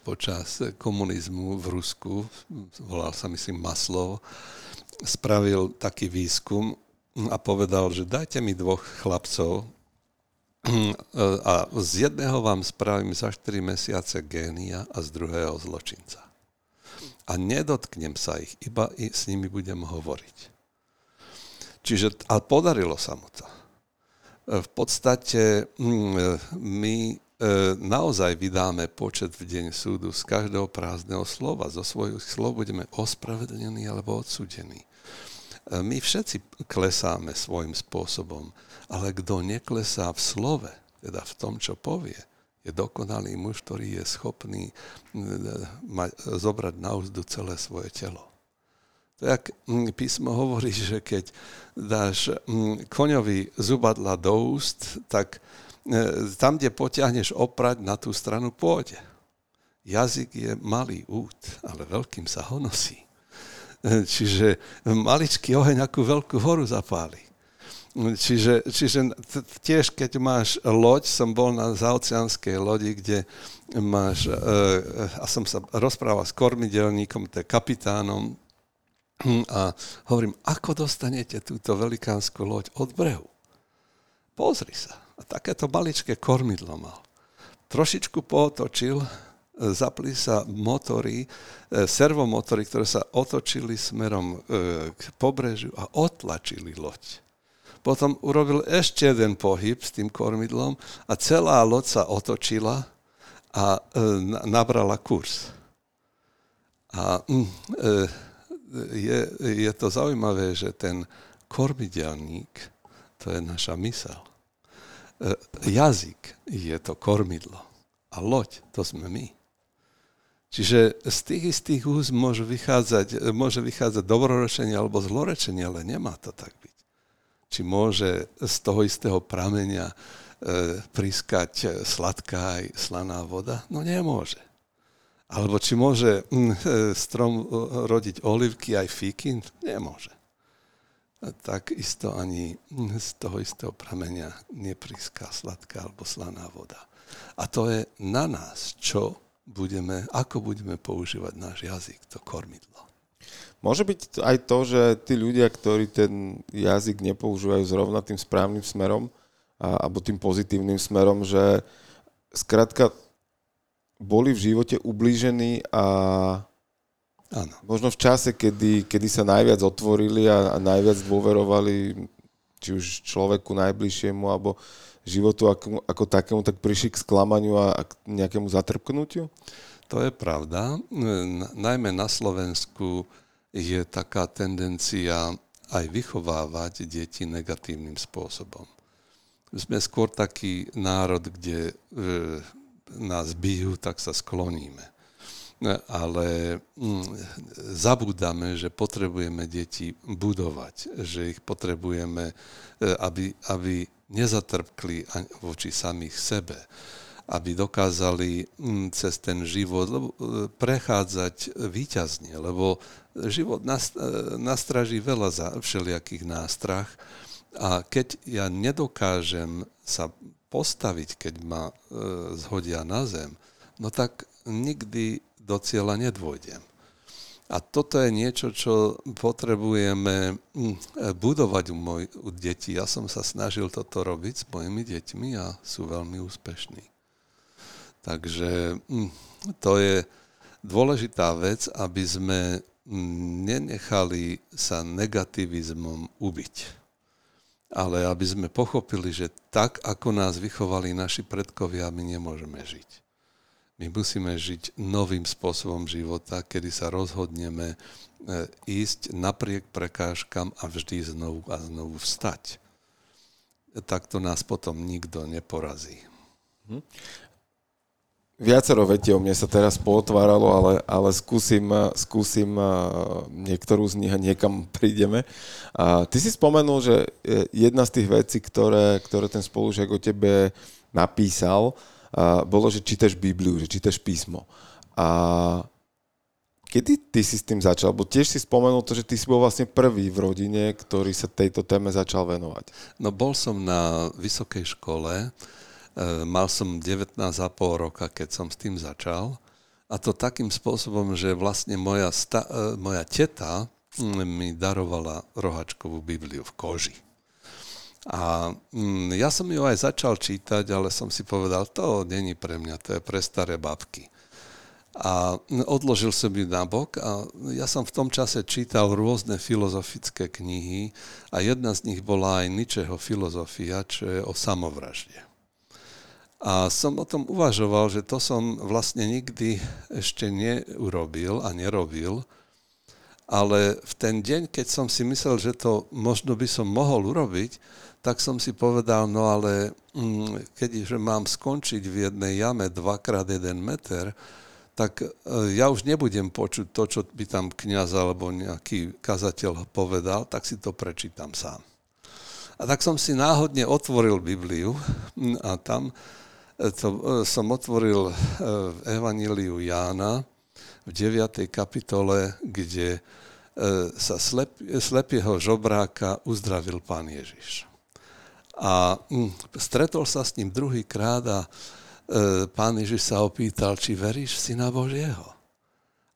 počas komunizmu v Rusku, volal sa myslím Maslov, spravil taký výskum a povedal, že dajte mi dvoch chlapcov, [clears throat] a z jedného vám spravím za 4 mesiace génia a z druhého zločinca. A nedotknem sa ich, iba i s nimi budem hovoriť. Čiže, ale podarilo sa mu to. V podstate mm, my e, naozaj vydáme počet v deň súdu z každého prázdneho slova. Zo svojich slov budeme ospravedlnení alebo odsudení. E, my všetci klesáme svojim spôsobom ale kto neklesá v slove, teda v tom, čo povie, je dokonalý muž, ktorý je schopný zobrať na úzdu celé svoje telo. To jak písmo hovorí, [laughs] že keď dáš koňovi zubadla do úst, tak e, tam, kde potiahneš oprať, na tú stranu pôjde. Jazyk je malý út, ale veľkým sa ho nosí. E, čiže maličký oheň akú veľkú horu zapáli. Čiže, čiže tiež, keď máš loď, som bol na zaoceánskej lodi, kde máš, a som sa rozprával s kormidelníkom, to je kapitánom, [clears throat] a hovorím, ako dostanete túto velikánsku loď od brehu? Pozri sa. A takéto maličké kormidlo mal. Trošičku pootočil, zapli sa motory, e, servomotory, ktoré sa otočili smerom e, k pobrežiu a otlačili loď. Potom urobil ešte jeden pohyb s tým kormidlom a celá loď sa otočila a e, nabrala kurz. A mm, e, je, je to zaujímavé, že ten kormidelník, to je naša mysel. E, jazyk je to kormidlo a loď, to sme my. Čiže z tých istých úst môže vychádzať, môže vychádzať dobrorečenie alebo zlorečenie, ale nemá to tak byť či môže z toho istého prameňa e, priskať sladká aj slaná voda? No nemôže. Alebo či môže mm, [laughs] e, strom rodiť olivky aj fíky? Nemôže. Tak isto ani mm, z toho istého prameňa nepriská sladká alebo slaná voda. A to je na nás, čo budeme, ako budeme používať náš jazyk, to kormidlo. Môže byť aj to, že tí ľudia, ktorí ten jazyk nepoužívajú zrovna tým správnym smerom, alebo tým pozitívnym smerom, že skrátka boli v živote ublížení a Áno. možno v čase, kedy, kedy sa najviac otvorili a, a najviac dôverovali či už človeku najbližšiemu, alebo životu ako, ako takému, tak prišli k sklamaniu a, a k nejakému zatrpknutiu? To je pravda. Najmä na Slovensku je taká tendencia aj vychovávať deti negatívnym spôsobom. Sme skôr taký národ, kde e, nás bijú, tak sa skloníme. Ale mm, zabúdame, že potrebujeme deti budovať, že ich potrebujeme, e, aby, aby nezatrpkli voči samých sebe aby dokázali mm, cez ten život e, prechádzať výťazne, lebo život e, nastraží veľa za všelijakých nástrach A keď ja nedokážem sa postaviť, keď ma e, zhodia na zem, no tak nikdy do cieľa nedôjdem. A toto je niečo, čo potrebujeme hm, budovať u, moj, u detí. Ja som sa snažil toto robiť s mojimi deťmi a sú veľmi úspešní. Takže hm, to je dôležitá vec, aby sme hm, nenechali sa negativizmom ubiť. Ale aby sme pochopili, že tak, ako nás vychovali naši predkovia, my nemôžeme žiť. My musíme žiť novým spôsobom života, kedy sa rozhodneme e, ísť napriek prekážkam a vždy znovu a znovu vstať. Takto nás potom nikto neporazí. Viacero vetiov mne sa teraz potváralo, ale, ale skúsim, skúsim niektorú z nich a niekam [laughs] prídeme. A ty si spomenul, že e, jedna z tých vecí, ktoré, ktoré ten spolužiak o tebe napísal, bolo, že čítaš Bibliu, že čítaš písmo. A kedy ty si s tým začal? Bo tiež si spomenul to, že ty si bol vlastne prvý v rodine, ktorý sa tejto téme začal venovať. No bol som na vysokej škole, mal som 19,5 roka, keď som s tým začal. A to takým spôsobom, že vlastne moja, sta- e, moja teta mi darovala rohačkovú Bibliu v koži. A mm, ja som ju aj začal čítať, ale som si povedal, to není pre mňa, to je pre staré babky. A odložil som ju na bok a ja som v tom čase čítal rôzne filozofické knihy a jedna z nich bola aj Ničeho filozofia, čo je o samovražde. A som o tom uvažoval, že to som vlastne nikdy ešte neurobil a nerobil, ale v ten deň, keď som si myslel, že to možno by som mohol urobiť, tak som si povedal, no ale mm, keďže mám skončiť v jednej jame 2x1 meter, tak e, ja už nebudem počuť to, čo by tam kniaz alebo nejaký kazateľ povedal, tak si to prečítam sám. A tak som si náhodne otvoril Bibliu mm, a tam to, e, som otvoril v Evangeliu Jána v 9. kapitole, kde sa slep, slepého žobráka uzdravil pán Ježiš. A hm, stretol sa s ním druhýkrát a e, pán Ježiš sa opýtal, či veríš v Syna Božieho.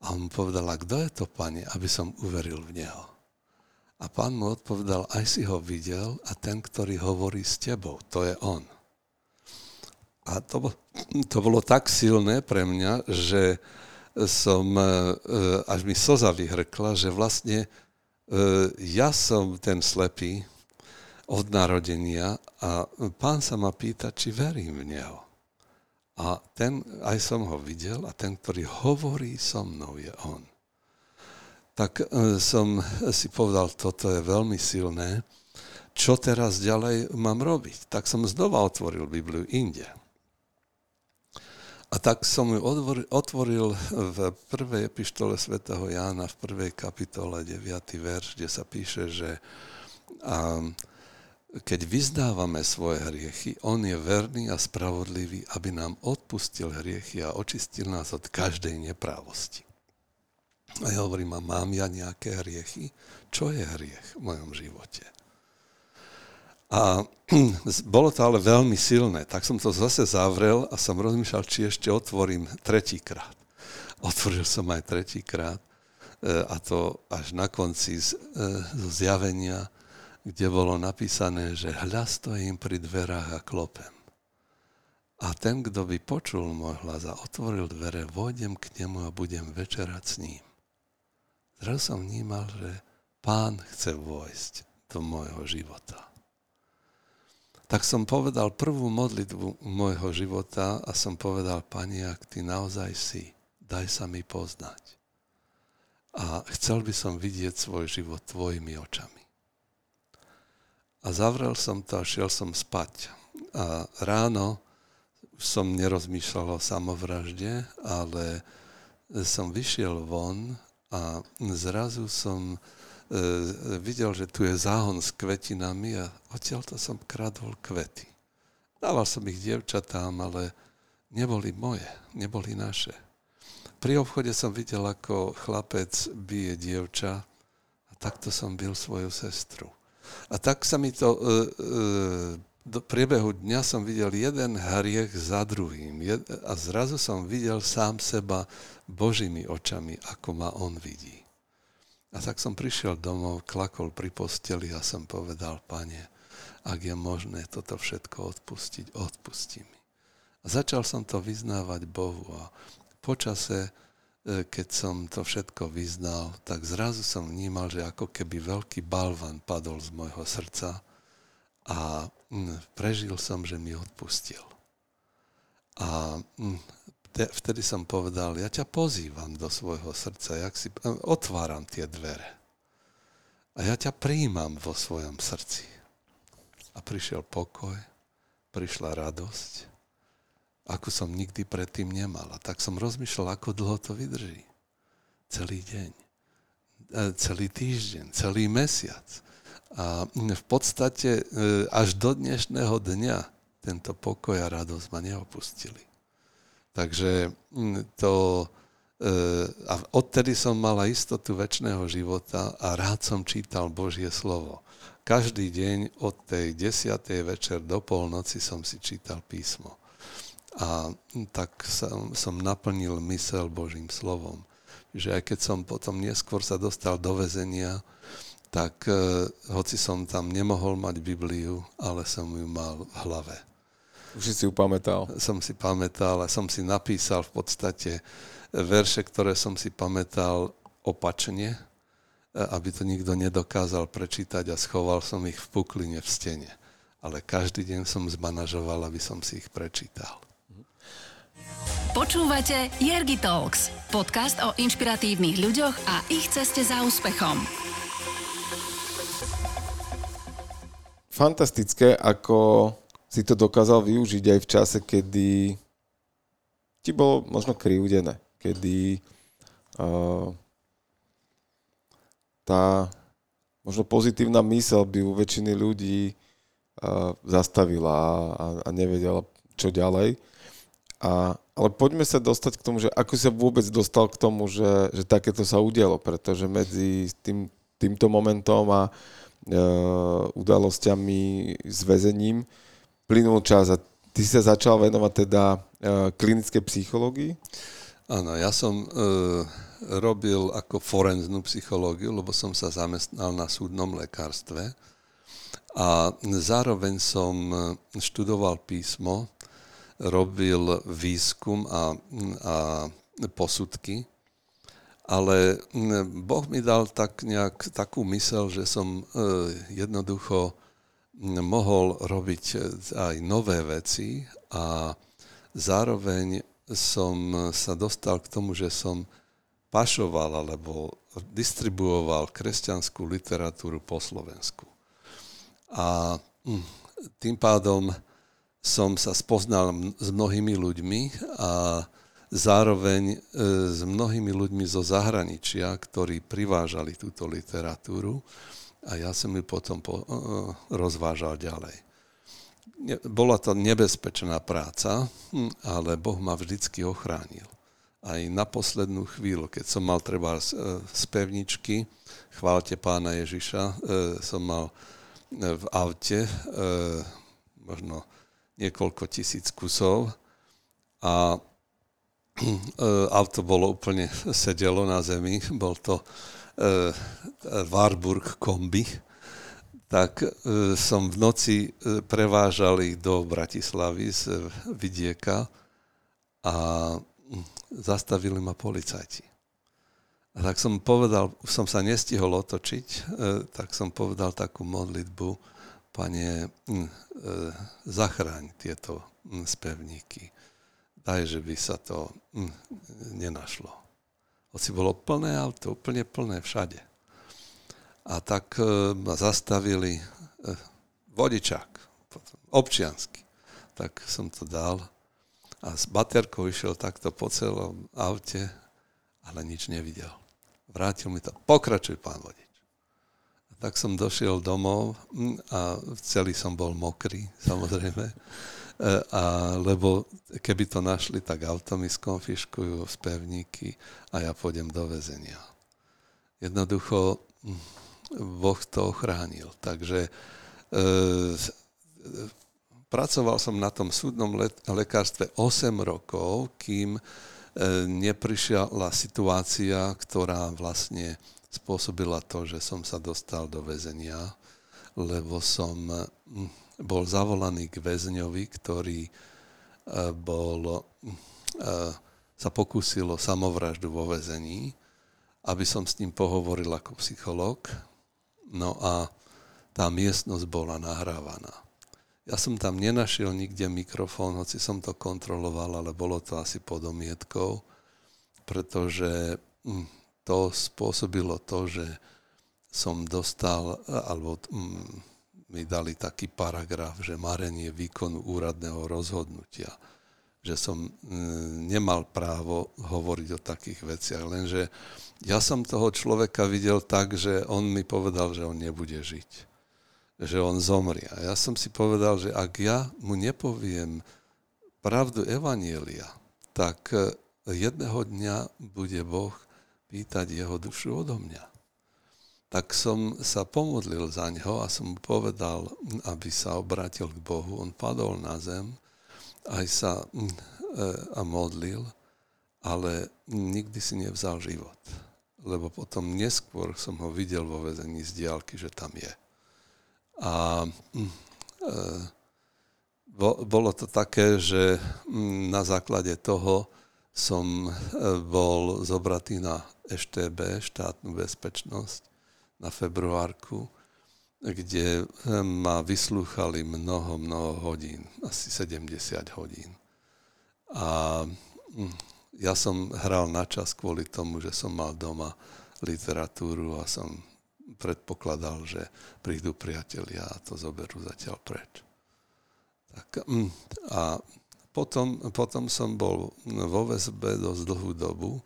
A on mu povedal, a kto je to, pane, aby som uveril v Neho? A pán mu odpovedal, aj si ho videl a ten, ktorý hovorí s tebou, to je on. A to, to bolo tak silné pre mňa, že som, e, až mi slza vyhrkla, že vlastne e, ja som ten slepý, od narodenia a pán sa ma pýta, či verím v neho. A ten, aj som ho videl, a ten, ktorý hovorí so mnou, je on. Tak e, som si povedal, toto je veľmi silné. Čo teraz ďalej mám robiť? Tak som znova otvoril Bibliu inde. A tak som ju otvoril v prvej epištole svätého Jána, v prvej kapitole, 9. verš, kde sa píše, že um, keď vyzdávame svoje hriechy, On je verný a spravodlivý, aby nám odpustil hriechy a očistil nás od každej neprávosti. A ja hovorím, a mám ja nejaké hriechy? Čo je hriech v mojom živote? A [clears throat] bolo to ale veľmi silné, tak som to zase zavrel a som rozmýšľal, či ešte otvorím tretíkrát. [laughs] Otvoril som aj tretíkrát e, a to až na konci z, e, zo zjavenia kde bolo napísané, že hľa stojím pri dverách a klopem. A ten, kto by počul môj hlas a otvoril dvere, vôjdem k nemu a budem večerať s ním. Zrazu som vnímal, že pán chce vojsť do môjho života. Tak som povedal prvú modlitbu môjho života a som povedal, Pani, ak Ty naozaj si, daj sa mi poznať. A chcel by som vidieť svoj život Tvojimi očami. A zavrel som to a šiel som spať. A ráno som nerozmýšľal o samovražde, ale som vyšiel von a zrazu som videl, že tu je záhon s kvetinami a odtiaľ to som kradol kvety. Dával som ich dievčatám, ale neboli moje, neboli naše. Pri obchode som videl, ako chlapec bije dievča a takto som bil svoju sestru. A tak sa mi to, e, e, do priebehu dňa som videl jeden hriech za druhým a zrazu som videl sám seba Božími očami, ako ma on vidí. A tak som prišiel domov, klakol pri posteli a som povedal, pane, ak je možné toto všetko odpustiť, odpusti mi. A začal som to vyznávať Bohu a počase E, keď som to všetko vyznal, tak zrazu som vnímal, že ako keby veľký balvan padol z môjho srdca a mm, prežil som, že mi odpustil. A mm, vtedy som povedal, ja ťa pozývam do svojho srdca, jak si, e, otváram tie dvere. A ja ťa príjmam vo svojom srdci. A prišiel pokoj, prišla radosť ako som nikdy predtým nemal. A tak som rozmýšľal, ako dlho to vydrží. Celý deň, e, celý týždeň, celý mesiac. A v podstate e, až do dnešného dňa tento pokoj a radosť ma neopustili. Takže to... E, a odtedy som mala istotu väčšného života a rád som čítal Božie slovo. Každý deň od tej desiatej večer do polnoci som si čítal písmo. A tak som, som naplnil mysel Božím slovom. Že aj keď som potom neskôr sa dostal do väzenia, tak eh, hoci som tam nemohol mať Bibliu, ale som ju mal v hlave. Už si ju pamätal. Som si pamätal a som si napísal v podstate verše, ktoré som si pamätal opačne, eh, aby to nikto nedokázal prečítať a schoval som ich v pukline v stene. Ale každý deň som zmanažoval, aby som si ich prečítal. Počúvate Jergi Talks, podcast o inšpiratívnych ľuďoch a ich ceste za úspechom. Fantastické, ako si to dokázal využiť aj v čase, kedy ti bolo možno krivdené, kedy uh, tá možno pozitívna mysel by u väčšiny ľudí uh, zastavila a, a nevedela, čo ďalej. A, ale poďme sa dostať k tomu, že ako sa vôbec dostal k tomu, že, že takéto sa udialo, pretože medzi tým, týmto momentom a e, udalosťami s väzením plynul čas a ty sa začal venovať teda e, klinické psychológii? Áno, ja som e, robil ako forenznú psychológiu, lebo som sa zamestnal na súdnom lekárstve a zároveň som e, študoval písmo robil výskum a, a posudky, ale Boh mi dal tak nejak takú mysel, že som e, jednoducho mohol robiť aj nové veci a zároveň som sa dostal k tomu, že som pašoval alebo distribuoval kresťanskú literatúru po Slovensku. A tým pádom som sa spoznal s mnohými ľuďmi a zároveň e, s mnohými ľuďmi zo zahraničia, ktorí privážali túto literatúru a ja som ju potom po, uh, rozvážal ďalej. Bola to nebezpečná práca, hm, ale Boh ma vždycky ochránil. Aj na poslednú chvíľu, keď som mal treba z pevničky, chválte pána Ježiša, som mal v aute možno niekoľko tisíc kusov a e, auto bolo úplne [laughs] sedelo na zemi, bol to Warburg kombi, tak e, som v noci prevážal ich do Bratislavy z vidieka a hm, zastavili ma policajti. A tak som povedal, už som sa nestihol otočiť, tak som povedal takú modlitbu, Pane, hm, zachráň tieto hm, spevníky. Daj, že by sa to nenašlo. Hoci bolo plné auto, úplne plné všade. A tak e, ma zastavili e, vodičák, občiansky. Tak som to dal a s baterkou išiel takto po celom aute, ale nič nevidel. Vrátil mi to. Pokračuj, pán vodič tak som došiel domov hm, a celý som bol mokrý, samozrejme. E, a, lebo keby to našli, tak auto mi skonfiškujú z pevníky a ja pôjdem do väzenia. Jednoducho hm, Boh to ochránil. Takže e, pracoval som na tom súdnom le- lekárstve 8 rokov, kým e, neprišla situácia, ktorá vlastne spôsobila to, že som sa dostal do väzenia, lebo som hm, bol zavolaný k väzňovi, ktorý e, bol, e, sa pokúsil o samovraždu vo väzení, aby som s ním pohovoril ako psychológ. No a tá miestnosť bola nahrávaná. Ja som tam nenašiel nikde mikrofón, hoci som to kontroloval, ale bolo to asi pod omietkou, pretože hm, to spôsobilo to, že som dostal, alebo mm, mi dali taký paragraf, že marenie výkonu úradného rozhodnutia. Že som mm, nemal právo hovoriť o takých veciach, lenže ja som toho človeka videl tak, že on mi povedal, že on nebude žiť. Že on zomrie. A ja som si povedal, že ak ja mu nepoviem pravdu Evanielia, tak eh, jedného dňa bude Boh pýtať jeho dušu odo mňa. Tak som sa pomodlil za ňo a som mu povedal, aby sa obrátil k Bohu. On padol na zem, aj sa mm, e, a modlil, ale nikdy si nevzal život. Lebo potom neskôr som ho videl vo vezení z diálky, že tam je. A mm, e, bolo to také, že mm, na základe toho som e, bol zobratý na EŠTB, štátnu bezpečnosť, na februárku, kde e, ma vyslúchali mnoho, mnoho hodín, asi 70 hodín. A hm, ja som hral na čas kvôli tomu, že som mal doma literatúru a som predpokladal, že prídu priatelia a to zoberú zatiaľ preč. Tak, hm, a potom, potom som bol vo väzbe dosť dlhú dobu,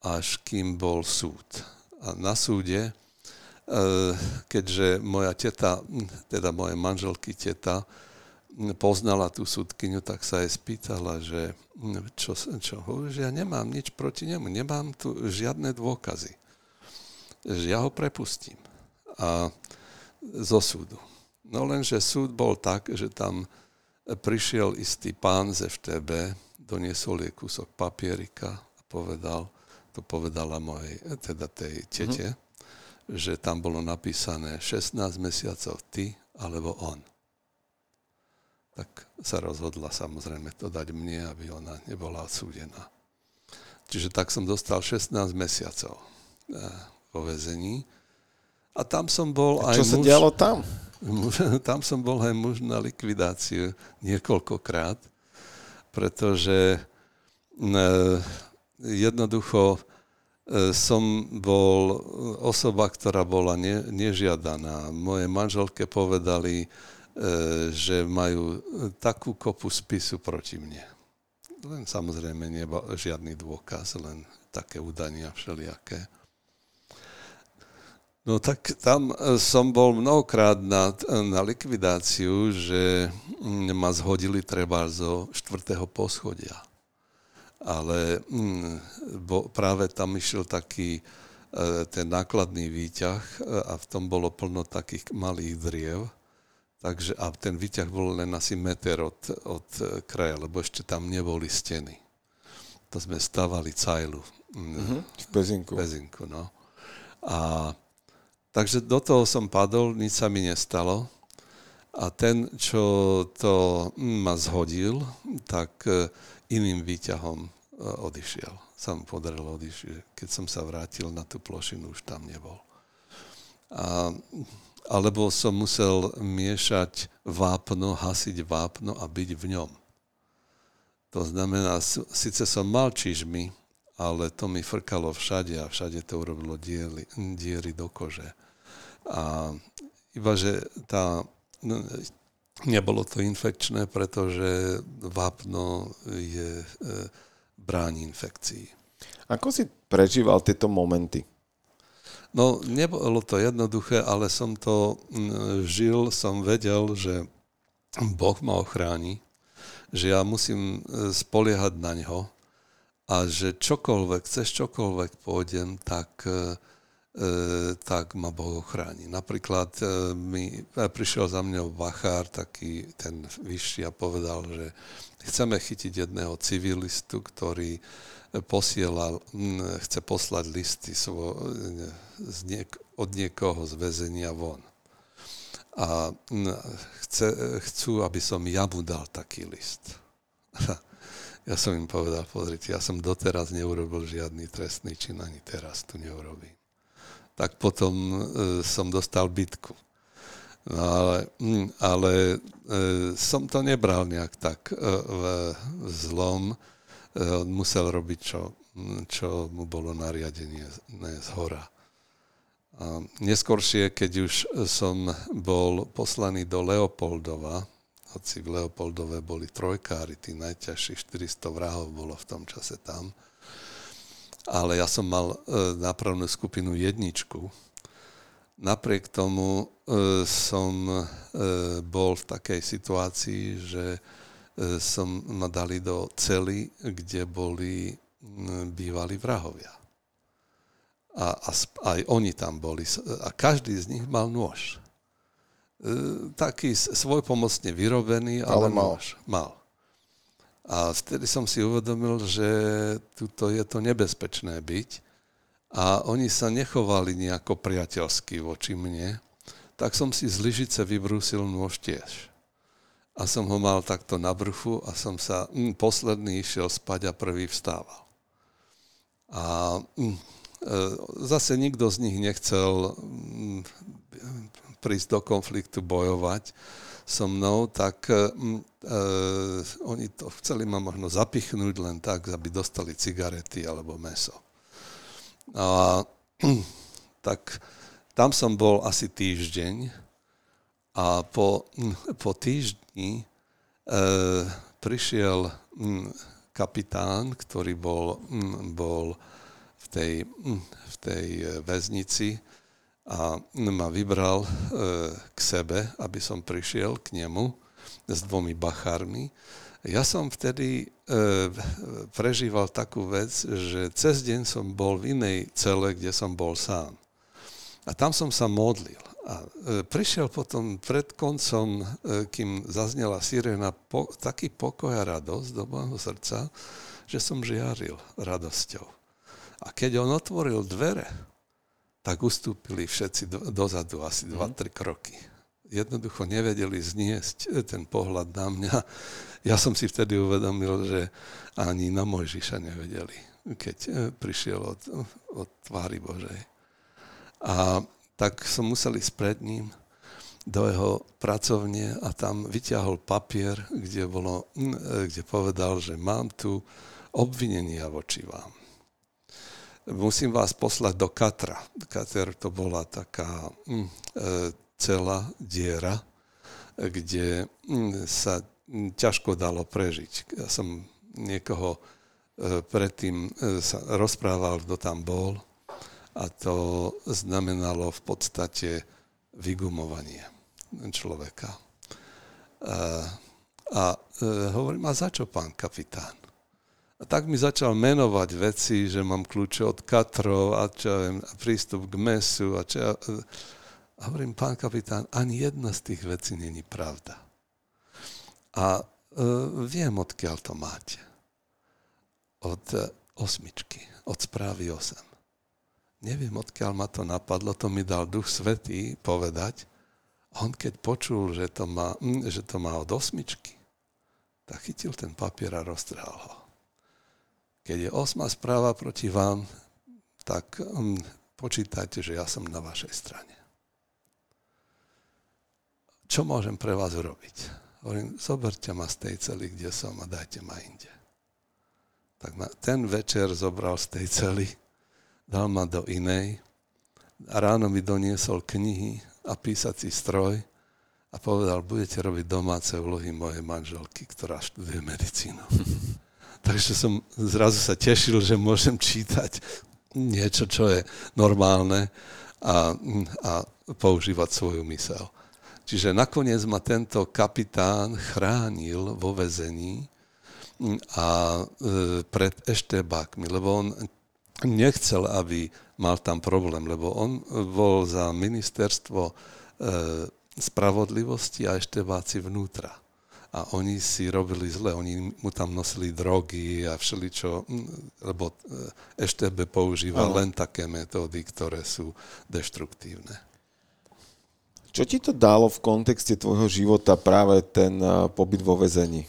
až kým bol súd. A na súde, keďže moja teta, teda moje manželky teta, poznala tú súdkyňu, tak sa jej spýtala, že čo, čo hovorí, že ja nemám nič proti nemu, nemám tu žiadne dôkazy. Že ja ho prepustím. A zo súdu. No lenže súd bol tak, že tam prišiel istý pán z FTB, doniesol jej kúsok papierika a povedal, to povedala mojej, teda tej tete, mm-hmm. Že tam bolo napísané 16 mesiacov ty alebo on. Tak sa rozhodla samozrejme to dať mne, aby ona nebola odsúdená. Čiže tak som dostal 16 mesiacov eh, vo vezení. A tam som bol a aj Čo muž... sa dialo tam? [laughs] tam som bol aj muž na likvidáciu niekoľkokrát, pretože e, jednoducho som bol osoba, ktorá bola ne, nežiadaná. Moje manželke povedali, e, že majú takú kopu spisu proti mne. Len samozrejme nebol žiadny dôkaz, len také údania všelijaké. No tak tam e, som bol mnohokrát na, na likvidáciu, že mm, ma zhodili treba zo štvrtého poschodia. Ale mm, bo, práve tam išiel taký e, ten nákladný výťah e, a v tom bolo plno takých malých driev. Takže, a ten výťah bol len asi meter od, od kraja, lebo ešte tam neboli steny. To sme stavali cajlu. Mm-hmm, v Pezinku. V Pezinku, no. A Takže do toho som padol, nič sa mi nestalo. A ten, čo to ma zhodil, tak e, iným výťahom e, odišiel. Sa mu podarilo odišiel. Keď som sa vrátil na tú plošinu, už tam nebol. A, alebo som musel miešať vápno, hasiť vápno a byť v ňom. To znamená, síce som mal čižmy, ale to mi frkalo všade a všade to urobilo diery, diery do kože. A iba, tá, no, nebolo to infekčné, pretože vápno je, e, bráni infekcií. Ako si prežíval tieto momenty? No, nebolo to jednoduché, ale som to žil, som vedel, že Boh ma ochráni, že ja musím e, spoliehať na ňo a že čokoľvek, cez čokoľvek pôjdem, tak uh, tak ma Boh ochráni. Napríklad mi prišiel za mňou bachár, taký ten vyšší a povedal, že chceme chytiť jedného civilistu, ktorý posielal, chce poslať listy svo, z niek- od niekoho z väzenia von. A chce, chcú, aby som ja mu dal taký list. [laughs] Ja som im povedal, pozrite, ja som doteraz neurobil žiadny trestný čin, ani teraz to neurobím. Tak potom e, som dostal bitku. No ale, hm, ale e, som to nebral nejak tak e, v, v zlom. E, musel robiť, čo, hm, čo mu bolo nariadenie z hora. A neskôršie, keď už som bol poslaný do Leopoldova, hoci v Leopoldove boli trojkári, tí najťažších 400 vrahov bolo v tom čase tam. Ale ja som mal e, nápravnú skupinu jedničku. Napriek tomu e, som e, bol v takej situácii, že som ma dali do cely, kde boli bývali vrahovia. A, a aj oni tam boli. A každý z nich mal nôž. E, taký svojpomocne vyrobený, ale, ale mal. Môž, mal. A vtedy som si uvedomil, že tuto je to nebezpečné byť a oni sa nechovali nejako priateľsky voči mne, tak som si z lyžice vybrúsil nôž tiež. A som ho mal takto na bruchu a som sa mm, posledný išiel spať a prvý vstával. A mm, e, zase nikto z nich nechcel mm, prísť do konfliktu, bojovať so mnou, tak uh, oni to chceli ma možno zapichnúť len tak, aby dostali cigarety alebo meso. A [clears throat] tak tam som bol asi týždeň a po, [clears throat] po týždni uh, prišiel um, kapitán, ktorý bol, um, bol v tej, um, v tej väznici, a ma vybral e, k sebe, aby som prišiel k nemu s dvomi bachármi. Ja som vtedy e, prežíval takú vec, že cez deň som bol v inej cele, kde som bol sám. A tam som sa modlil. A e, prišiel potom pred koncom, kým zaznela sirena, po, taký pokoj a radosť do môjho srdca, že som žiaril radosťou. A keď on otvoril dvere, tak ustúpili všetci do, dozadu asi 2-3 mhm. kroky. Jednoducho nevedeli zniesť ten pohľad na mňa. Ja som si vtedy uvedomil, že ani na Mojžiša nevedeli, keď e, prišiel od, od tvári Božej. A tak som musel ísť pred ním do jeho pracovne a tam vyťahol papier, kde, bolo, e, kde povedal, že mám tu obvinenia voči vám musím vás poslať do Katra. Kater to bola taká mm, e, celá diera, kde mm, sa ťažko dalo prežiť. Ja som niekoho e, predtým e, sa rozprával, kto tam bol a to znamenalo v podstate vygumovanie človeka. A hovorím, a za čo pán kapitán? A tak mi začal menovať veci, že mám kľúče od katrov a, čo viem, prístup k mesu a čo a hovorím, pán kapitán, ani jedna z tých vecí není pravda. A e, viem, odkiaľ to máte. Od e, osmičky, od správy 8. Neviem, odkiaľ ma to napadlo, to mi dal Duch Svetý povedať. On keď počul, že to má, že to má od osmičky, tak chytil ten papier a roztrhal ho. Keď je osma správa proti vám, tak um, počítajte, že ja som na vašej strane. Čo môžem pre vás urobiť? Hovorím, zoberte ma z tej cely, kde som a dajte ma inde. Tak ma ten večer zobral z tej cely, dal ma do inej a ráno mi doniesol knihy a písací stroj a povedal, budete robiť domáce úlohy mojej manželky, ktorá študuje medicínu. [laughs] Takže som zrazu sa tešil, že môžem čítať niečo, čo je normálne a, a používať svoju mysel. Čiže nakoniec ma tento kapitán chránil vo vezení a e, pred eštebákmi, lebo on nechcel, aby mal tam problém, lebo on bol za ministerstvo e, spravodlivosti a eštebáci vnútra. A oni si robili zle, oni mu tam nosili drogy a všeličo, lebo EŠTB používa len také metódy, ktoré sú deštruktívne. Čo ti to dalo v kontexte tvojho života práve ten pobyt vo vezení?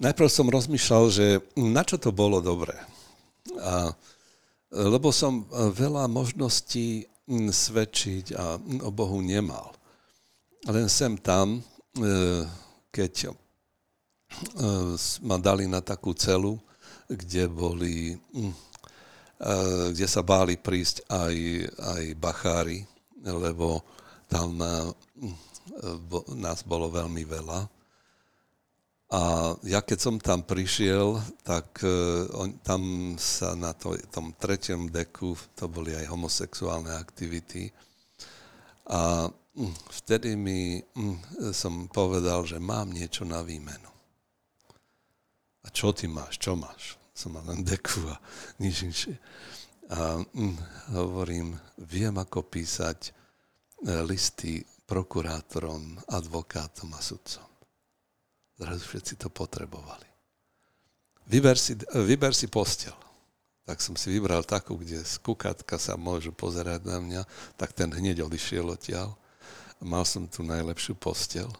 Najprv som rozmýšľal, že na čo to bolo dobré. A, lebo som veľa možností svedčiť a o Bohu nemal. Len sem tam E, keď e, ma dali na takú celu, kde boli, mm, e, kde sa báli prísť aj, aj bachári, lebo tam nás bolo veľmi veľa. A ja keď som tam prišiel, tak on, tam sa na to, tom treťom deku, to boli aj homosexuálne aktivity. A vtedy mi mm, som povedal, že mám niečo na výmenu. A čo ty máš? Čo máš? Som mal len deku a nič inšie. A mm, hovorím, viem, ako písať e, listy prokurátorom, advokátom a sudcom. Zrazu všetci to potrebovali. Vyber si, vyber si postel. Tak som si vybral takú, kde z kukátka sa môžu pozerať na mňa, tak ten hneď odišiel odtiaľ mal som tu najlepšiu postel.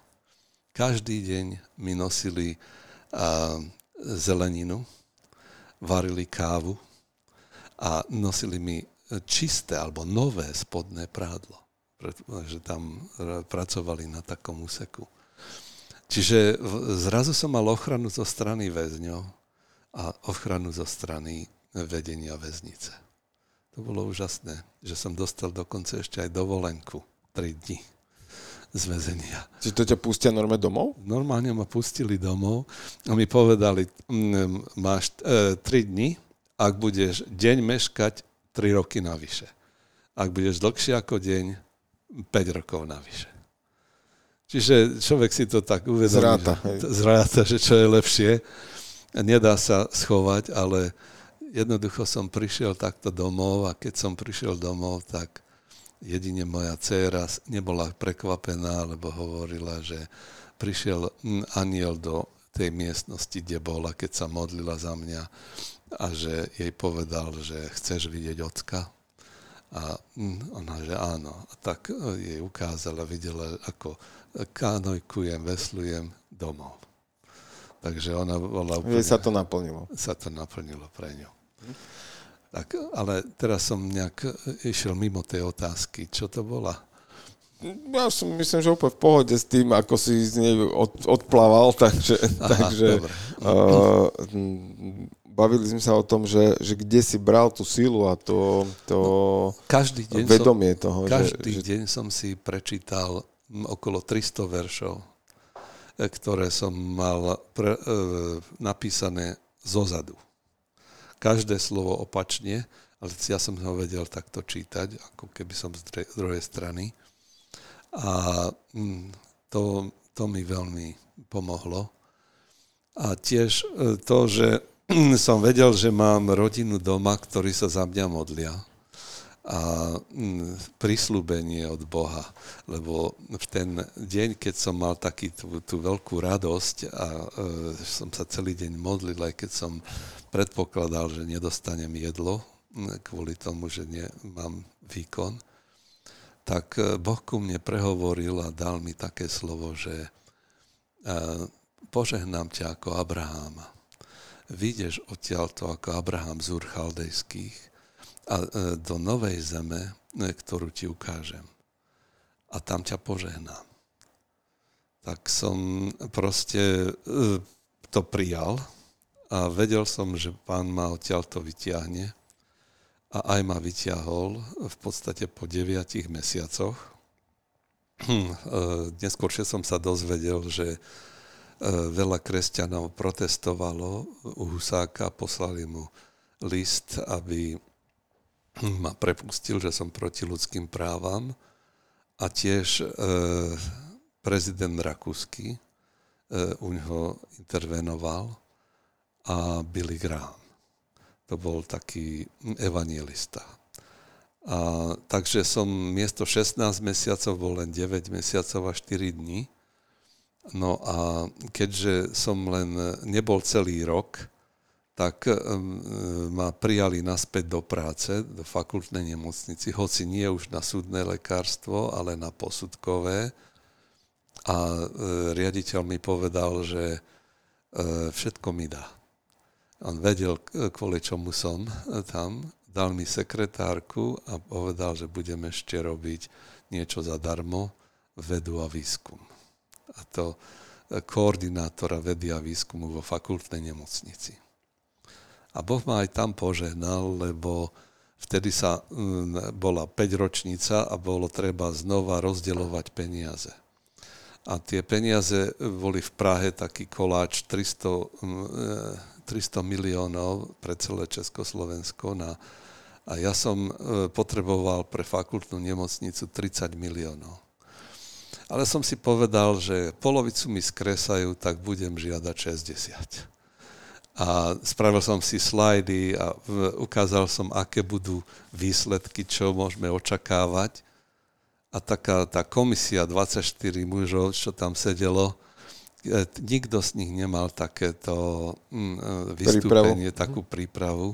Každý deň mi nosili a, zeleninu, varili kávu a nosili mi čisté alebo nové spodné prádlo, pretože tam pracovali na takom úseku. Čiže zrazu som mal ochranu zo strany väzňov a ochranu zo strany vedenia väznice. To bolo úžasné, že som dostal dokonca ešte aj dovolenku 3 dní z väzenia. Čiže to ťa pustia normálne domov? Normálne ma pustili domov a mi povedali, mm, máš e, 3 dni, ak budeš deň meškať, 3 roky navyše. Ak budeš dlhšie ako deň, 5 rokov navyše. Čiže človek si to tak uvedomí. Zráta. Že, zráta, že čo je lepšie. Nedá sa schovať, ale jednoducho som prišiel takto domov a keď som prišiel domov, tak jedine moja dcéra nebola prekvapená, lebo hovorila, že prišiel hm, aniel do tej miestnosti, kde bola, keď sa modlila za mňa a že jej povedal, že chceš vidieť ocka. A hm, ona, že áno. A tak e, jej ukázala, videla, ako kánojkujem, veslujem domov. Takže ona bola úplne... sa to naplnilo. Sa to naplnilo pre ňu. Tak, ale teraz som nejak išiel mimo tej otázky. Čo to bola? Ja som myslím, že úplne v pohode s tým, ako si z nej od, odplával, [laughs] takže, Aha, takže uh, bavili sme sa o tom, že, že kde si bral tú silu a to, to no, každý deň vedomie som, toho. Každý že, deň som si prečítal okolo 300 veršov, e, ktoré som mal pre, uh, napísané zozadu každé slovo opačne, ale ja som ho vedel takto čítať, ako keby som z druhej strany. A mm, to, to mi veľmi pomohlo. A tiež e, to, že [clears throat] som vedel, že mám rodinu doma, ktorí sa za mňa modlia a mm, prislúbenie od Boha, lebo v ten deň, keď som mal taký tú, tú veľkú radosť a e, som sa celý deň modlil, aj keď som predpokladal, že nedostanem jedlo mm, kvôli tomu, že nemám výkon, tak e, Boh ku mne prehovoril a dal mi také slovo, že e, požehnám ťa ako Abraháma. Vidíš odtiaľto ako Abraham z Urchaldejských, a e, do novej zeme, e, ktorú ti ukážem. A tam ťa požehnám. Tak som proste e, to prijal a vedel som, že pán ma odtiaľ to vyťahne a aj ma vyťahol v podstate po deviatich mesiacoch. Neskôršie som sa dozvedel, že veľa kresťanov protestovalo u Husáka, poslali mu list, aby ma prepustil, že som proti ľudským právam a tiež e, prezident Rakúsky e, u neho intervenoval a Billy Graham. To bol taký evangelista. A, takže som miesto 16 mesiacov bol len 9 mesiacov a 4 dní. No a keďže som len nebol celý rok, tak ma prijali naspäť do práce, do fakultnej nemocnici, hoci nie už na súdne lekárstvo, ale na posudkové. A e, riaditeľ mi povedal, že e, všetko mi dá. On vedel, kvôli čomu som tam dal mi sekretárku a povedal, že budem ešte robiť niečo zadarmo, vedu a výskum. A to e, koordinátora vedy a výskumu vo fakultnej nemocnici. A Boh ma aj tam požehnal, lebo vtedy sa bola 5 ročnica a bolo treba znova rozdeľovať peniaze. A tie peniaze boli v Prahe taký koláč 300, 300 e, miliónov pre celé Československo na a ja som e, potreboval pre fakultnú nemocnicu 30 miliónov. Ale som si povedal, že polovicu mi skresajú, tak budem žiadať 60. A spravil som si slajdy a ukázal som, aké budú výsledky, čo môžeme očakávať. A taká tá komisia 24 mužov, čo tam sedelo, e, nikto z nich nemal takéto mm, e, vystúpenie, prípravu. takú prípravu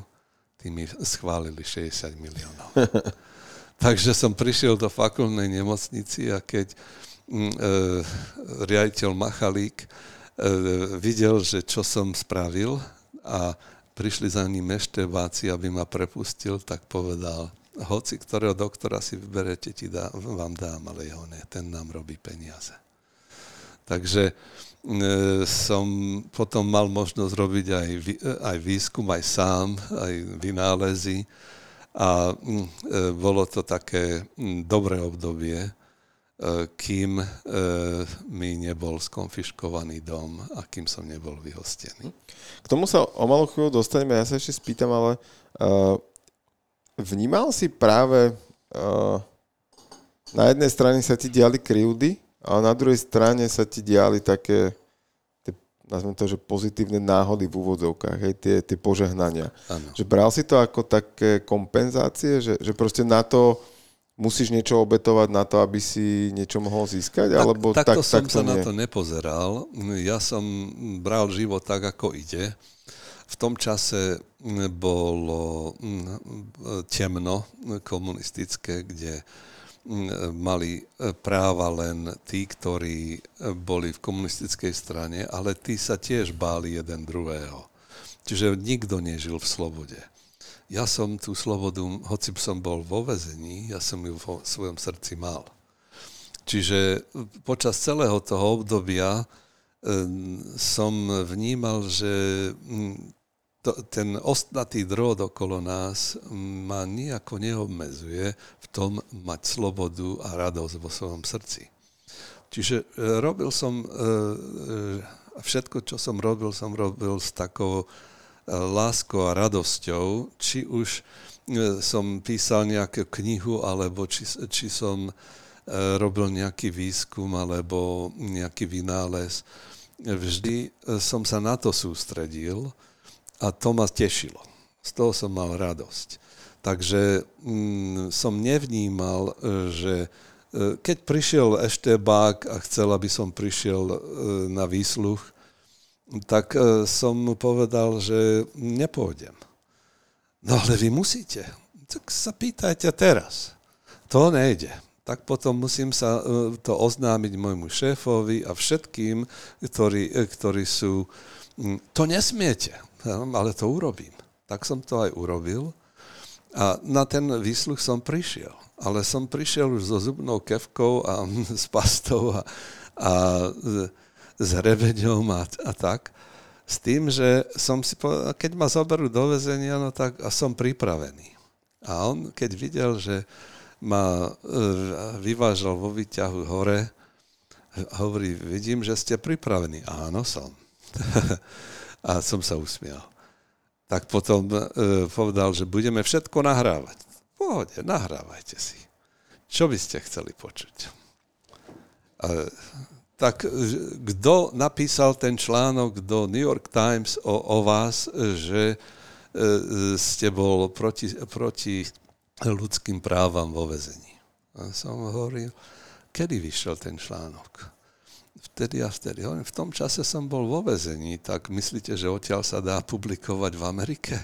tí mi schválili 60 miliónov. [laughs] Takže som prišiel do fakultnej nemocnici a keď mm, e, riaditeľ Machalík videl, že čo som spravil a prišli za ním eštebáci, aby ma prepustil, tak povedal, hoci ktorého doktora si vyberete, ti dá, vám dám, ale jeho ne, ten nám robí peniaze. Takže E, som potom mal možnosť robiť aj, aj výskum, aj sám, aj vynálezy a mm, e, bolo to také mm, dobré obdobie, e, kým mi nebol skonfiškovaný dom a kým som nebol vyhostený. K tomu sa o malú chvíľu dostaneme, ja sa ešte spýtam, ale vnímal si práve na jednej strane sa ti diali krivdy, a na druhej strane sa ti diali také, nazvem to, že pozitívne náhody v úvodzovkách, hej, tie, tie požehnania. Ano. Že bral si to ako také kompenzácie, že, že proste na to musíš niečo obetovať na to, aby si niečo mohol získať? Tak, alebo takto tak, som tak sa nie? na to nepozeral. Ja som bral život tak, ako ide. V tom čase bolo mm, temno komunistické, kde mali e, práva len tí, ktorí boli v komunistickej strane, ale tí sa tiež báli jeden druhého. Čiže nikto nežil v slobode. Ja som tú slobodu, hoci som bol vo vezení, ja som ju vo svojom srdci mal. Čiže počas celého toho obdobia e, som vnímal, že to, ten ostnatý drôt okolo nás ma nejako neobmedzuje v tom mať slobodu a radosť vo svojom srdci. Čiže e, robil som, e, e, všetko, čo som robil, som robil s takou láskou a radosťou, či už som písal nejakú knihu, alebo či, či som robil nejaký výskum, alebo nejaký vynález. Vždy som sa na to sústredil, a to ma tešilo. Z toho som mal radosť. Takže mm, som nevnímal, e, že e, keď prišiel Eštebák a chcel, aby som prišiel e, na výsluch, tak e, som povedal, že nepôjdem. No ale vy musíte. Tak sa pýtajte teraz. To nejde. Tak potom musím sa e, to oznámiť môjmu šéfovi a všetkým, ktorí, e, ktorí sú... To nesmiete ale to urobím. Tak som to aj urobil a na ten výsluch som prišiel. Ale som prišiel už so zubnou kevkou a [laughs] s pastou a, a s hrebeňom a, a tak. S tým, že som si povedal, keď ma zoberú do väzenia, no tak a som pripravený. A on, keď videl, že ma e, vyvážal vo výťahu hore, hovorí, vidím, že ste pripravení. Áno, som. [laughs] a som sa usmial. Tak potom e, povedal, že budeme všetko nahrávať. V pohode, nahrávajte si. Čo by ste chceli počuť? E, tak kto napísal ten článok do New York Times o, o vás, že e, ste bol proti, proti ľudským právam vo vezení. A som hovoril, kedy vyšiel ten článok? Vtedy a vtedy. V tom čase som bol vo vezení, tak myslíte, že odtiaľ sa dá publikovať v Amerike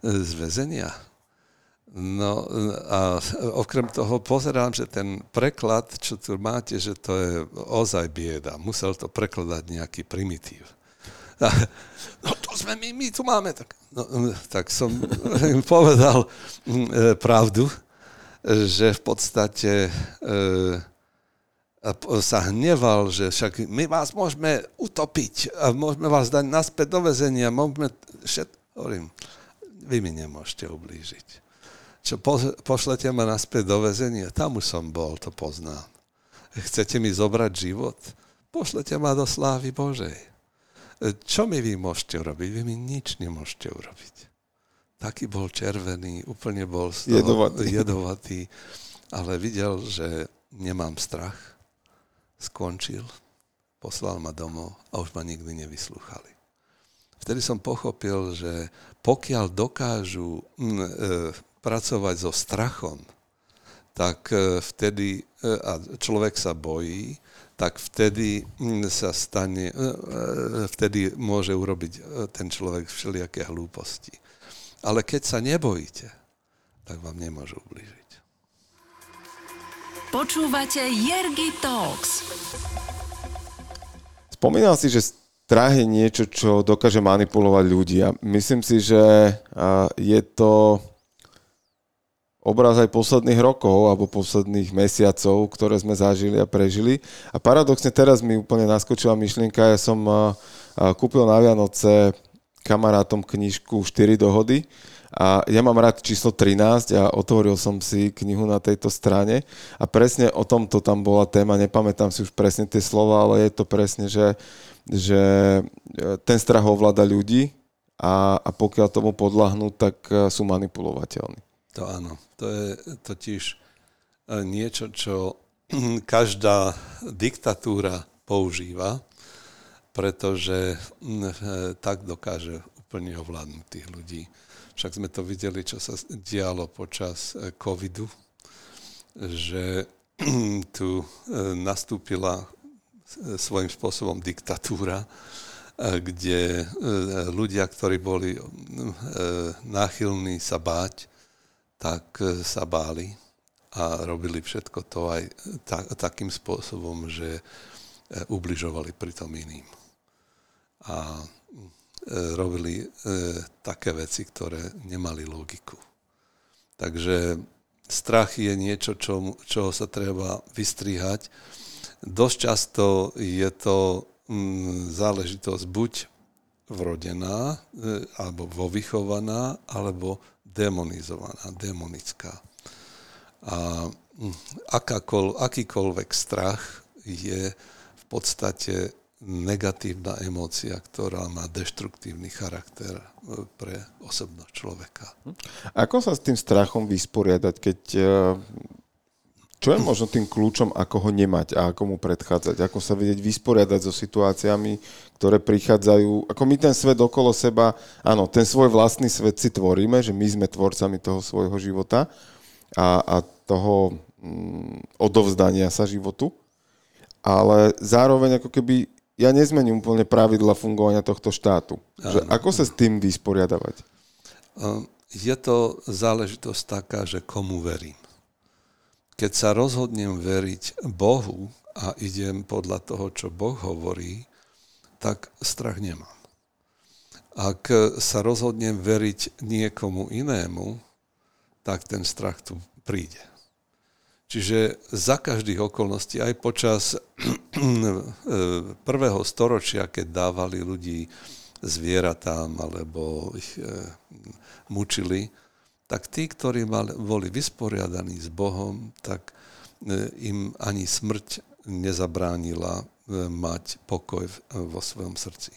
z väzenia? No a okrem toho pozerám, že ten preklad, čo tu máte, že to je ozaj bieda. Musel to prekladať nejaký primitív. No to sme my, my tu máme. Tak, no, tak som im [laughs] povedal mm, e, pravdu, že v podstate e, sa hneval, že však my vás môžeme utopiť a môžeme vás dať naspäť do väzenia, môžeme všet... Hovorím, vy mi nemôžete ublížiť čo po, pošlete ma naspäť do väzenia, tam už som bol, to poznám. Chcete mi zobrať život? Pošlete ma do slávy Božej. Čo mi vy môžete urobiť? Vy mi nič nemôžete urobiť. Taký bol červený, úplne bol toho jedovatý. [laughs] jedovatý, ale videl, že nemám strach. Skončil, poslal ma domov a už ma nikdy nevyslúchali. Vtedy som pochopil, že pokiaľ dokážu mm, e, pracovať so strachom, tak e, vtedy, e, a človek sa bojí, tak vtedy mm, sa stane, e, vtedy môže urobiť ten človek všelijaké hlúposti. Ale keď sa nebojíte, tak vám nemôžu ubližiť. Počúvate Jergy Talks. Spomínal si, že strach je niečo, čo dokáže manipulovať ľudí. A myslím si, že je to obraz aj posledných rokov alebo posledných mesiacov, ktoré sme zažili a prežili. A paradoxne teraz mi úplne naskočila myšlienka, ja som kúpil na Vianoce kamarátom knižku 4 dohody a ja mám rád číslo 13 a otvoril som si knihu na tejto strane a presne o tomto tam bola téma, nepamätám si už presne tie slova, ale je to presne, že, že e, ten strach ovláda ľudí a, a pokiaľ tomu podľahnú, tak e, sú manipulovateľní. To áno. To je totiž e, niečo, čo [clears throat] každá diktatúra používa, pretože e, tak dokáže úplne ovládnuť tých ľudí. Však sme to videli, čo sa dialo počas e, covidu, že [clears throat] tu nastúpila svojím spôsobom diktatúra, kde ľudia, ktorí boli náchylní sa báť, tak e, sa báli a robili všetko to aj ta, takým spôsobom, že e, ubližovali pritom iným. A e, robili také veci, ktoré nemali logiku. Takže strach je niečo, čo, čoho sa treba vystrihať. Dosť často je to mm, záležitosť buď vrodená, alebo vovychovaná, alebo demonizovaná, demonická. A hm, akákoľ, akýkoľvek strach je v podstate negatívna emócia, ktorá má deštruktívny charakter e, pre osobnosť človeka. Ako sa s tým strachom vysporiadať, keď e, čo je možno tým kľúčom, ako ho nemať a ako mu predchádzať? Ako sa vedieť vysporiadať so situáciami, ktoré prichádzajú, ako my ten svet okolo seba, áno, ten svoj vlastný svet si tvoríme, že my sme tvorcami toho svojho života a, a toho mm, odovzdania sa životu, ale zároveň ako keby ja nezmením úplne pravidla fungovania tohto štátu. Že ako sa s tým vysporiadavať? Je to záležitosť taká, že komu verím keď sa rozhodnem veriť Bohu a idem podľa toho, čo Boh hovorí, tak strach nemám. Ak sa rozhodnem veriť niekomu inému, tak ten strach tu príde. Čiže za každých okolností, aj počas [clears throat] prvého storočia, keď dávali ľudí zvieratám alebo ich eh, mučili, tak tí, ktorí mali, boli vysporiadaní s Bohom, tak e, im ani smrť nezabránila e, mať pokoj vo svojom srdci.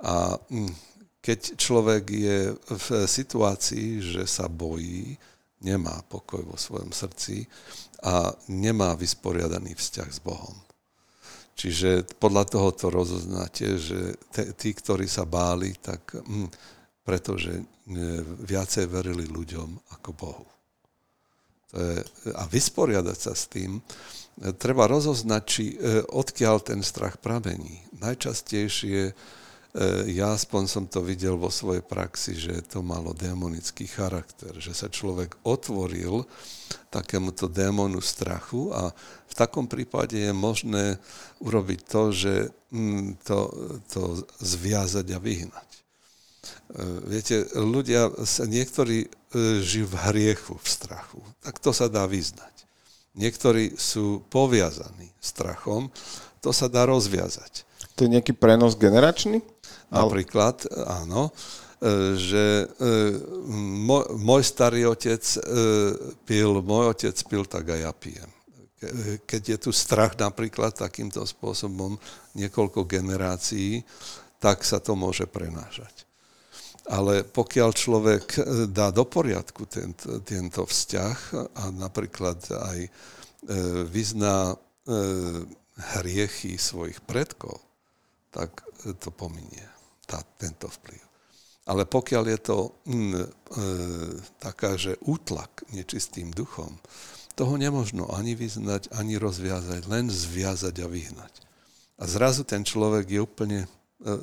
A keď človek je v situácii, že sa bojí, nemá pokoj vo svojom srdci a nemá vysporiadaný vzťah s Bohom. Čiže podľa toho to rozoznáte, že tí, ktorí sa báli, tak pretože viacej verili ľuďom ako Bohu. To je, a vysporiadať sa s tým, treba rozoznať, či odkiaľ ten strach pramení. Najčastejšie E, ja aspoň som to videl vo svojej praxi, že to malo démonický charakter, že sa človek otvoril takémuto démonu strachu a v takom prípade je možné urobiť to, že mm, to, to zviazať a vyhnať. E, viete, ľudia, niektorí e, žijú v hriechu, v strachu. Tak to sa dá vyznať. Niektorí sú poviazaní strachom, to sa dá rozviazať. To je nejaký prenos generačný? Napríklad, áno, e, že môj, starý otec pil, môj otec pil, tak aj ja pijem. Keď je tu strach napríklad takýmto spôsobom niekoľko generácií, tak sa to môže prenášať. Ale pokiaľ človek dá do poriadku tento, tento vzťah a napríklad aj vyzná hriechy svojich predkov, tak to pominie tá, tento vplyv. Ale pokiaľ je to mm, e, taká, že útlak nečistým duchom, toho nemožno ani vyznať, ani rozviazať, len zviazať a vyhnať. A zrazu ten človek je úplne e,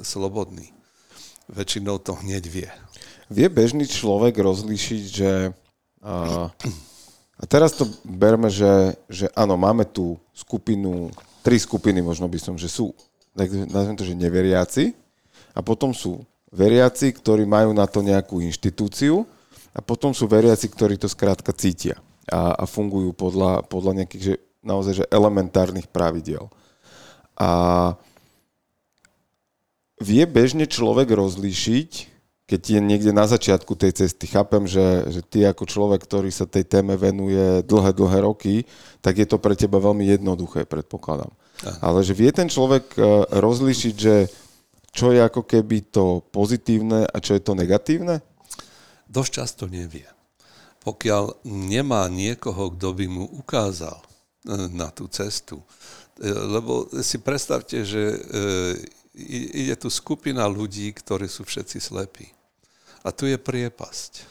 slobodný. Väčšinou to hneď vie. Vie bežný človek rozlíšiť, že... A, a teraz to berme, že, že áno, máme tu skupinu, tri skupiny možno by som, že sú, nazvem to, že neveriaci, a potom sú veriaci, ktorí majú na to nejakú inštitúciu a potom sú veriaci, ktorí to skrátka cítia a, a fungujú podľa, podľa nejakých že, naozaj že elementárnych pravidiel. A vie bežne človek rozlíšiť, keď je niekde na začiatku tej cesty, chápem, že, že ty ako človek, ktorý sa tej téme venuje dlhé, dlhé roky, tak je to pre teba veľmi jednoduché, predpokladám. Aha. Ale že vie ten človek eh, rozlíšiť, že čo je ako keby to pozitívne a čo je to negatívne? Dosť často nevie. Pokiaľ nemá niekoho, kto by mu ukázal e, na tú cestu. E, lebo si predstavte, že e, ide tu skupina ľudí, ktorí sú všetci slepí. A tu je priepasť.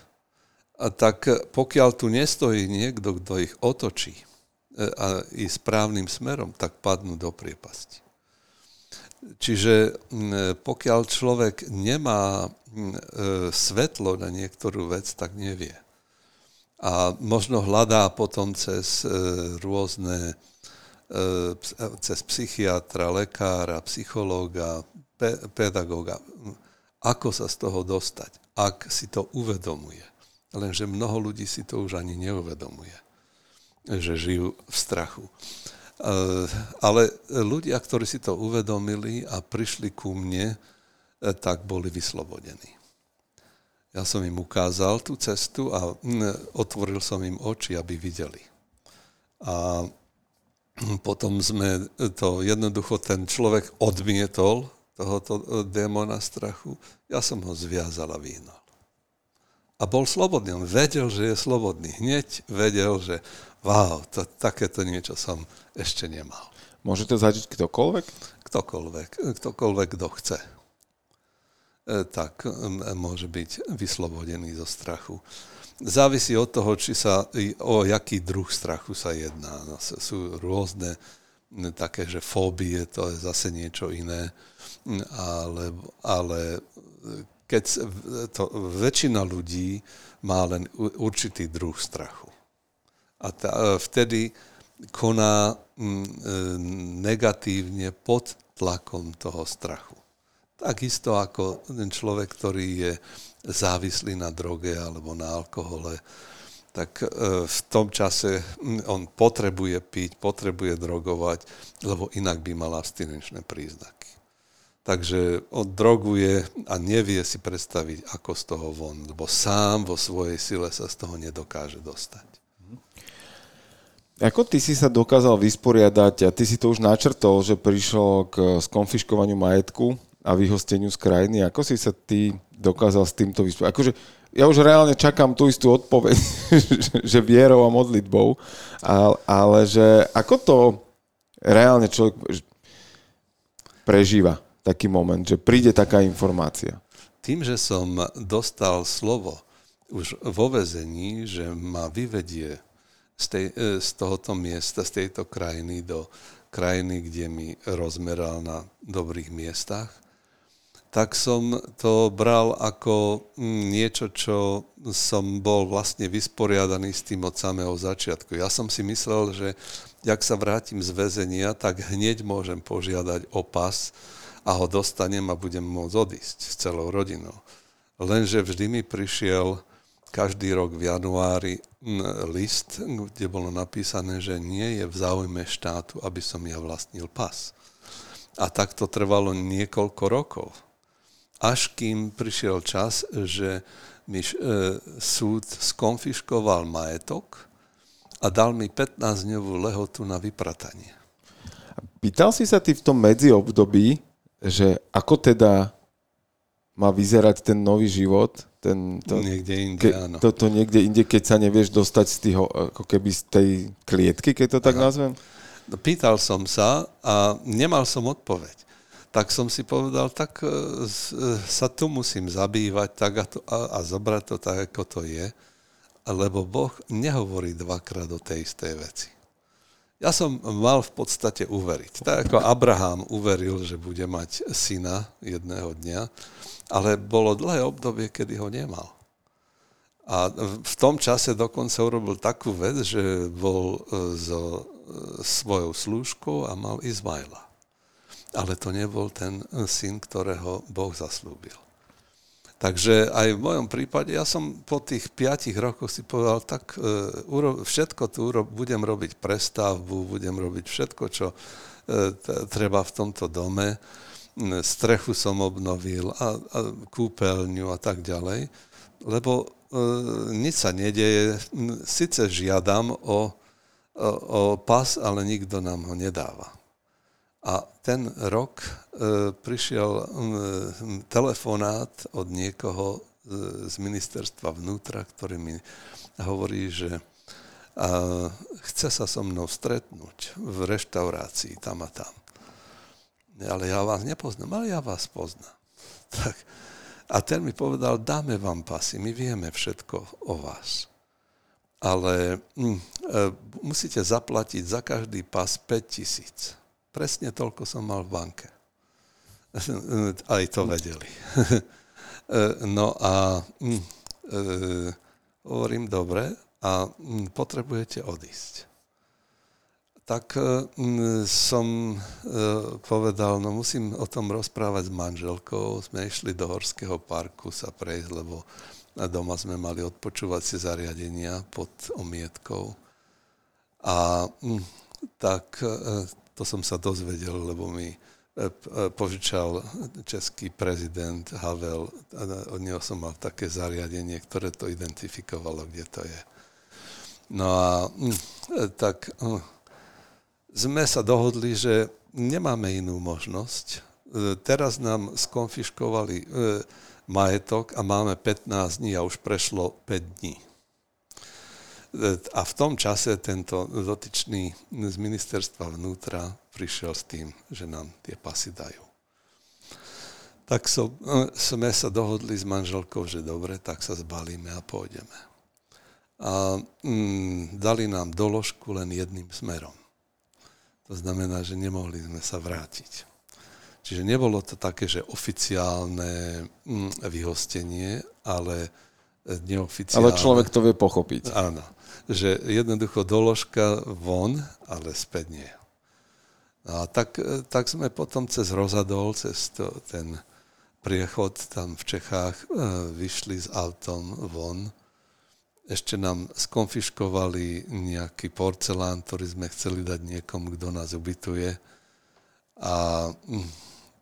A tak pokiaľ tu nestojí niekto, kto ich otočí a i správnym smerom, tak padnú do priepasti. Čiže pokiaľ človek nemá e, svetlo na niektorú vec, tak nevie. A možno hľadá potom cez e, rôzne, e, cez psychiatra, lekára, psychológa, pedagóga, ako sa z toho dostať, ak si to uvedomuje. Lenže mnoho ľudí si to už ani neuvedomuje, že žijú v strachu. Eh, ale ľudia, ktorí si to uvedomili a prišli ku mne, eh, tak boli vyslobodení. Ja som im ukázal tú cestu a hm, otvoril som im oči, aby videli. A potom sme to jednoducho, ten človek odmietol tohoto eh, démona strachu. Ja som ho zviazal a vyhnal. A bol slobodný. On vedel, že je slobodný. Hneď vedel, že wow, to, takéto niečo som ešte nemal. Môže to zažiť ktokoľvek? Ktokoľvek, ktokoľvek, kto chce. E, tak môže byť vyslobodený zo strachu. Závisí od toho, či sa, o jaký druh strachu sa jedná. Sú rôzne také, že fóbie, to je zase niečo iné, ale, ale keď to, väčšina ľudí má len určitý druh strachu. A tá, vtedy koná e, negatívne pod tlakom toho strachu. Takisto ako ten človek, ktorý je závislý na droge alebo na alkohole, tak e, v tom čase on potrebuje piť, potrebuje drogovať, lebo inak by mal abstinenčné príznaky. Takže on droguje a nevie si predstaviť, ako z toho von, lebo sám vo svojej sile sa z toho nedokáže dostať. Ako ty si sa dokázal vysporiadať a ty si to už načrtol, že prišlo k skonfiškovaniu majetku a vyhosteniu z krajiny. Ako si sa ty dokázal s týmto vysporiadať? Akože ja už reálne čakám tú istú odpoveď, [laughs] že vierou a modlitbou, ale, ale že ako to reálne človek prežíva taký moment, že príde taká informácia? tým, že som dostal slovo už vo vezení, že ma vyvedie z, tej, e, z tohoto miesta, z tejto krajiny do krajiny, kde mi rozmeral na dobrých miestach, tak som to bral ako mm, niečo, čo som bol vlastne vysporiadaný s tým od samého začiatku. Ja som si myslel, že ak sa vrátim z väzenia, tak hneď môžem požiadať o pas a ho dostanem a budem môcť odísť s celou rodinou. Lenže vždy mi prišiel každý rok v januári list, kde bolo napísané, že nie je v záujme štátu, aby som ja vlastnil pas. A tak to trvalo niekoľko rokov. Až kým prišiel čas, že mi e, súd skonfiškoval majetok a dal mi 15-dňovú lehotu na vypratanie. Pýtal si sa ty v tom medziobdobí, že ako teda má vyzerať ten nový život, ten, to, niekde inde, ke, áno. To, to niekde inde, keď sa nevieš dostať z, tých, ako keby z tej klietky, keď to tak Aha. nazvem? No, pýtal som sa a nemal som odpoveď. Tak som si povedal, tak e, e, sa tu musím zabývať tak a, to, a, a zobrať to tak, ako to je, lebo Boh nehovorí dvakrát o tej istej veci. Ja som mal v podstate uveriť. Tak ako Abraham uveril, že bude mať syna jedného dňa, ale bolo dlhé obdobie, kedy ho nemal. A v tom čase dokonca urobil takú vec, že bol e, so svojou slúžkou a mal Izmaila. Ale to nebol ten syn, ktorého Boh zaslúbil. Takže aj v mojom prípade, ja som po tých piatich rokoch si povedal, tak e, všetko tu budem robiť prestavbu, budem robiť všetko, čo treba v tomto dome strechu som obnovil a, a kúpeľňu a tak ďalej, lebo nič sa nedeje. Sice žiadam o, o, o pas, ale nikto nám ho nedáva. A ten rok e, prišiel e, telefonát od niekoho e, z ministerstva vnútra, ktorý mi hovorí, že a, chce sa so mnou stretnúť v reštaurácii tam a tam ale ja vás nepoznám, ale ja vás poznám. [laughs] Tak. A ten mi povedal, dáme vám pasy, my vieme všetko o vás. Ale e, musíte zaplatiť za každý pas 5 tisíc. Presne toľko som mal v banke. [laughs] Aj to vedeli. [laughs] No a hm, e, hovorím, dobre, a hm, potrebujete odísť tak e, som e, povedal, no musím o tom rozprávať s manželkou. Sme išli do Horského parku sa prejsť, lebo doma sme mali odpočúvacie zariadenia pod omietkou. A tak e, to som sa dozvedel, lebo mi požičal český prezident Havel. Od neho som mal také zariadenie, ktoré to identifikovalo, kde to je. No a tak sme sa dohodli, že nemáme inú možnosť. E, teraz nám skonfiškovali e, majetok a máme 15 dní a už prešlo 5 dní. E, a v tom čase tento dotyčný z ministerstva vnútra prišiel s tým, že nám tie pasy dajú. Tak so, sme sa dohodli s manželkou, že dobre, tak sa zbalíme a pôjdeme. A mm, dali nám doložku len jedným smerom to znamená, že nemohli sme sa vrátiť. Čiže nebolo to také, že oficiálne mm, vyhostenie, ale neoficiálne. Ale človek to vie pochopiť. Áno. Že jednoducho doložka von, ale späť nie. No a tak, tak sme potom cez Rozadol, cez to, ten priechod tam v Čechách, e, vyšli s autom von ešte nám skonfiškovali nejaký porcelán, ktorý sme chceli dať niekomu, kto nás ubytuje. A hm,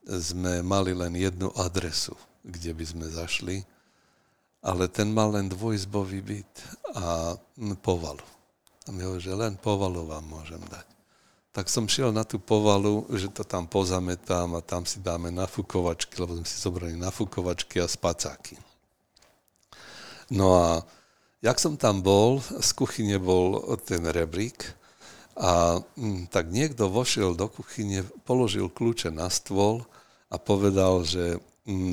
sme mali len jednu adresu, kde by sme zašli, ale ten mal len dvojizbový byt a povalu. A mi hovorí, že len povalu vám môžem dať. Tak som šiel na tú povalu, že to tam pozametám a tam si dáme nafukovačky, lebo sme si zobrali nafukovačky a spacáky. No a Jak som tam bol, z kuchyne bol ten rebrík a tak niekto vošiel do kuchyne, položil kľúče na stôl a povedal, že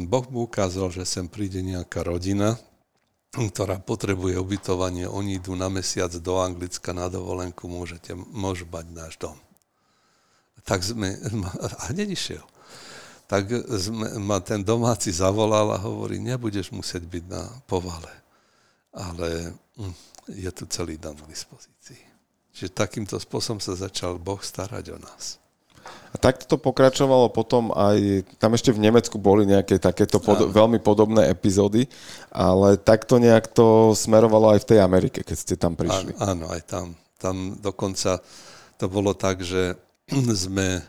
Boh mu ukázal, že sem príde nejaká rodina, ktorá potrebuje ubytovanie. Oni idú na mesiac do Anglicka na dovolenku, môžete, môžu mať náš dom. Tak sme, a hneď išiel. Tak sme, ma ten domáci zavolal a hovorí, nebudeš musieť byť na povale, ale hm, je tu celý dom k dispozícii. Čiže takýmto spôsobom sa začal Boh starať o nás. A takto to pokračovalo potom aj, tam ešte v Nemecku boli nejaké takéto pod, veľmi podobné epizódy, ale takto nejak to smerovalo aj v tej Amerike, keď ste tam prišli. Áno, áno aj tam. Tam dokonca to bolo tak, že [clears throat] sme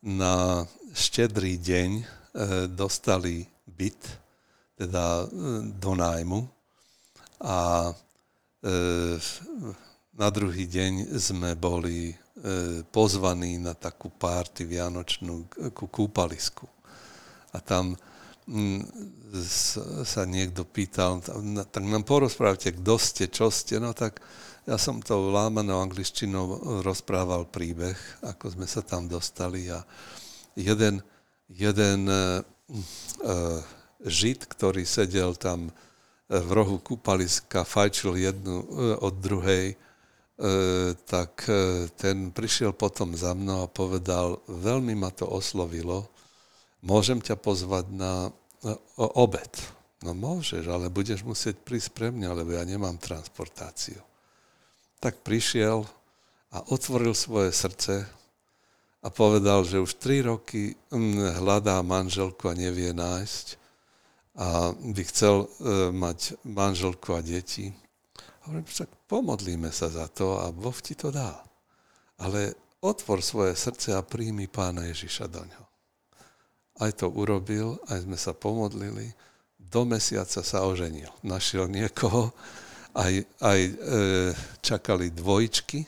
na štedrý deň e, dostali byt, teda e, do nájmu a e, na druhý deň sme boli pozvaní na takú párty vianočnú ku kúpalisku. A tam mm, sa niekto pýtal, tak nám porozprávate, kto ste, čo ste, no tak ja som to lámanou angličtinou rozprával príbeh, ako sme sa tam dostali a jeden, jeden uh, žid, ktorý sedel tam v rohu kúpaliska, fajčil jednu uh, od druhej, E, tak e, ten prišiel potom za mnou a povedal, veľmi ma to oslovilo, môžem ťa pozvať na obed. No môžeš, ale budeš musieť prísť pre mňa, lebo ja nemám transportáciu. Tak prišiel a otvoril svoje srdce a povedal, že už tri roky mm, hľadá manželku a nevie nájsť a by chcel e, mať manželku a deti Hovorím, však pomodlíme sa za to a Boh ti to dá. Ale otvor svoje srdce a príjmi pána Ježiša do ňo. Aj to urobil, aj sme sa pomodlili. Do mesiaca sa oženil. Našiel niekoho, aj, aj e, čakali dvojčky.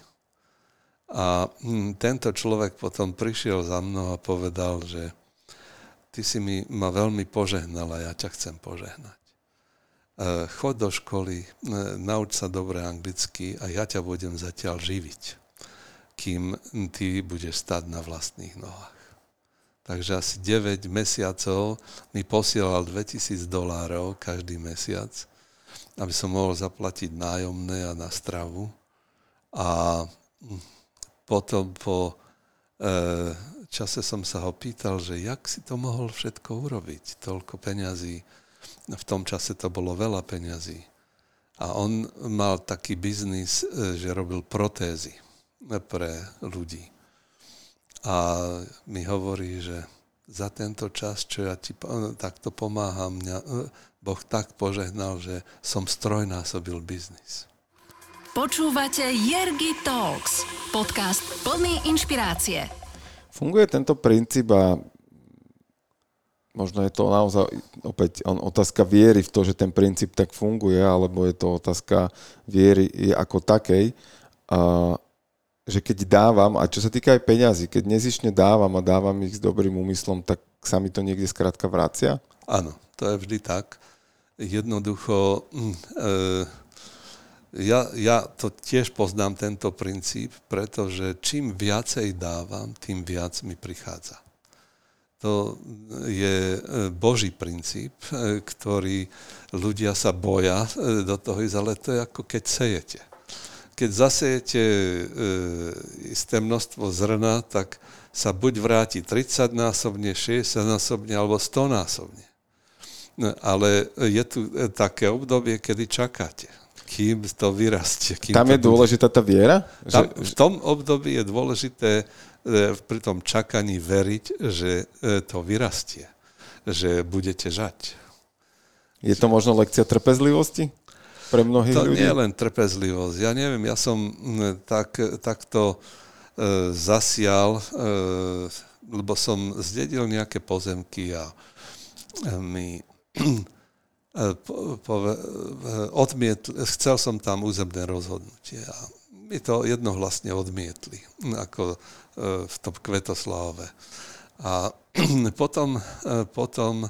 A hm, tento človek potom prišiel za mnou a povedal, že ty si mi ma veľmi požehnal a ja ťa chcem požehnať. E, chod do školy, e, nauč sa dobre anglicky a ja ťa budem zatiaľ živiť, kým ty budeš stať na vlastných nohách. Takže asi 9 mesiacov mi posielal 2000 dolárov každý mesiac, aby som mohol zaplatiť nájomné a na stravu. A potom po e, čase som sa ho pýtal, že jak si to mohol všetko urobiť, toľko peňazí, v tom čase to bolo veľa peňazí. A on mal taký biznis, e, že robil protézy pre ľudí. A mi hovorí, že za tento čas, čo ja ti takto pomáham, mňa e, Boh tak požehnal, že som strojnásobil biznis. Počúvate Jergy Talks, podcast plný inšpirácie. Funguje tento princíp a možno je to naozaj opäť otázka viery v to, že ten princíp tak funguje, alebo je to otázka viery ako takej, a, že keď dávam, a čo sa týka aj peňazí, keď nezišne dávam a dávam ich s dobrým úmyslom, tak sa mi to niekde skrátka vracia? Áno, to je vždy tak. Jednoducho, mm, e, ja, ja to tiež poznám, tento princíp, pretože čím viacej dávam, tým viac mi prichádza. To je e, Boží princíp, e, ktorý ľudia sa boja e, do toho ísť, ale to je ako keď sejete. Keď zasejete isté množstvo zrna, tak sa buď vráti 30 násobne, 60 násobne alebo 100 násobne. No, ale je tu také obdobie, kedy čakáte, kým to vyrastie. Kým Tam to je bude... dôležitá tá viera? Tam, v tom období je dôležité E, pri tom čakaní veriť, že e, to vyrastie, že budete žať. Je to možno lekcia trpezlivosti pre mnohých to ľudí? nie je len trpezlivosť. Ja neviem, ja som tak, takto e, zasial, e, lebo som zdedil nejaké pozemky a e, po, odmietl, chcel som tam územné rozhodnutie a mi to jednohlasne odmietli, ako E, v tom Kvetoslavove. A [clears throat] potom, e, potom e,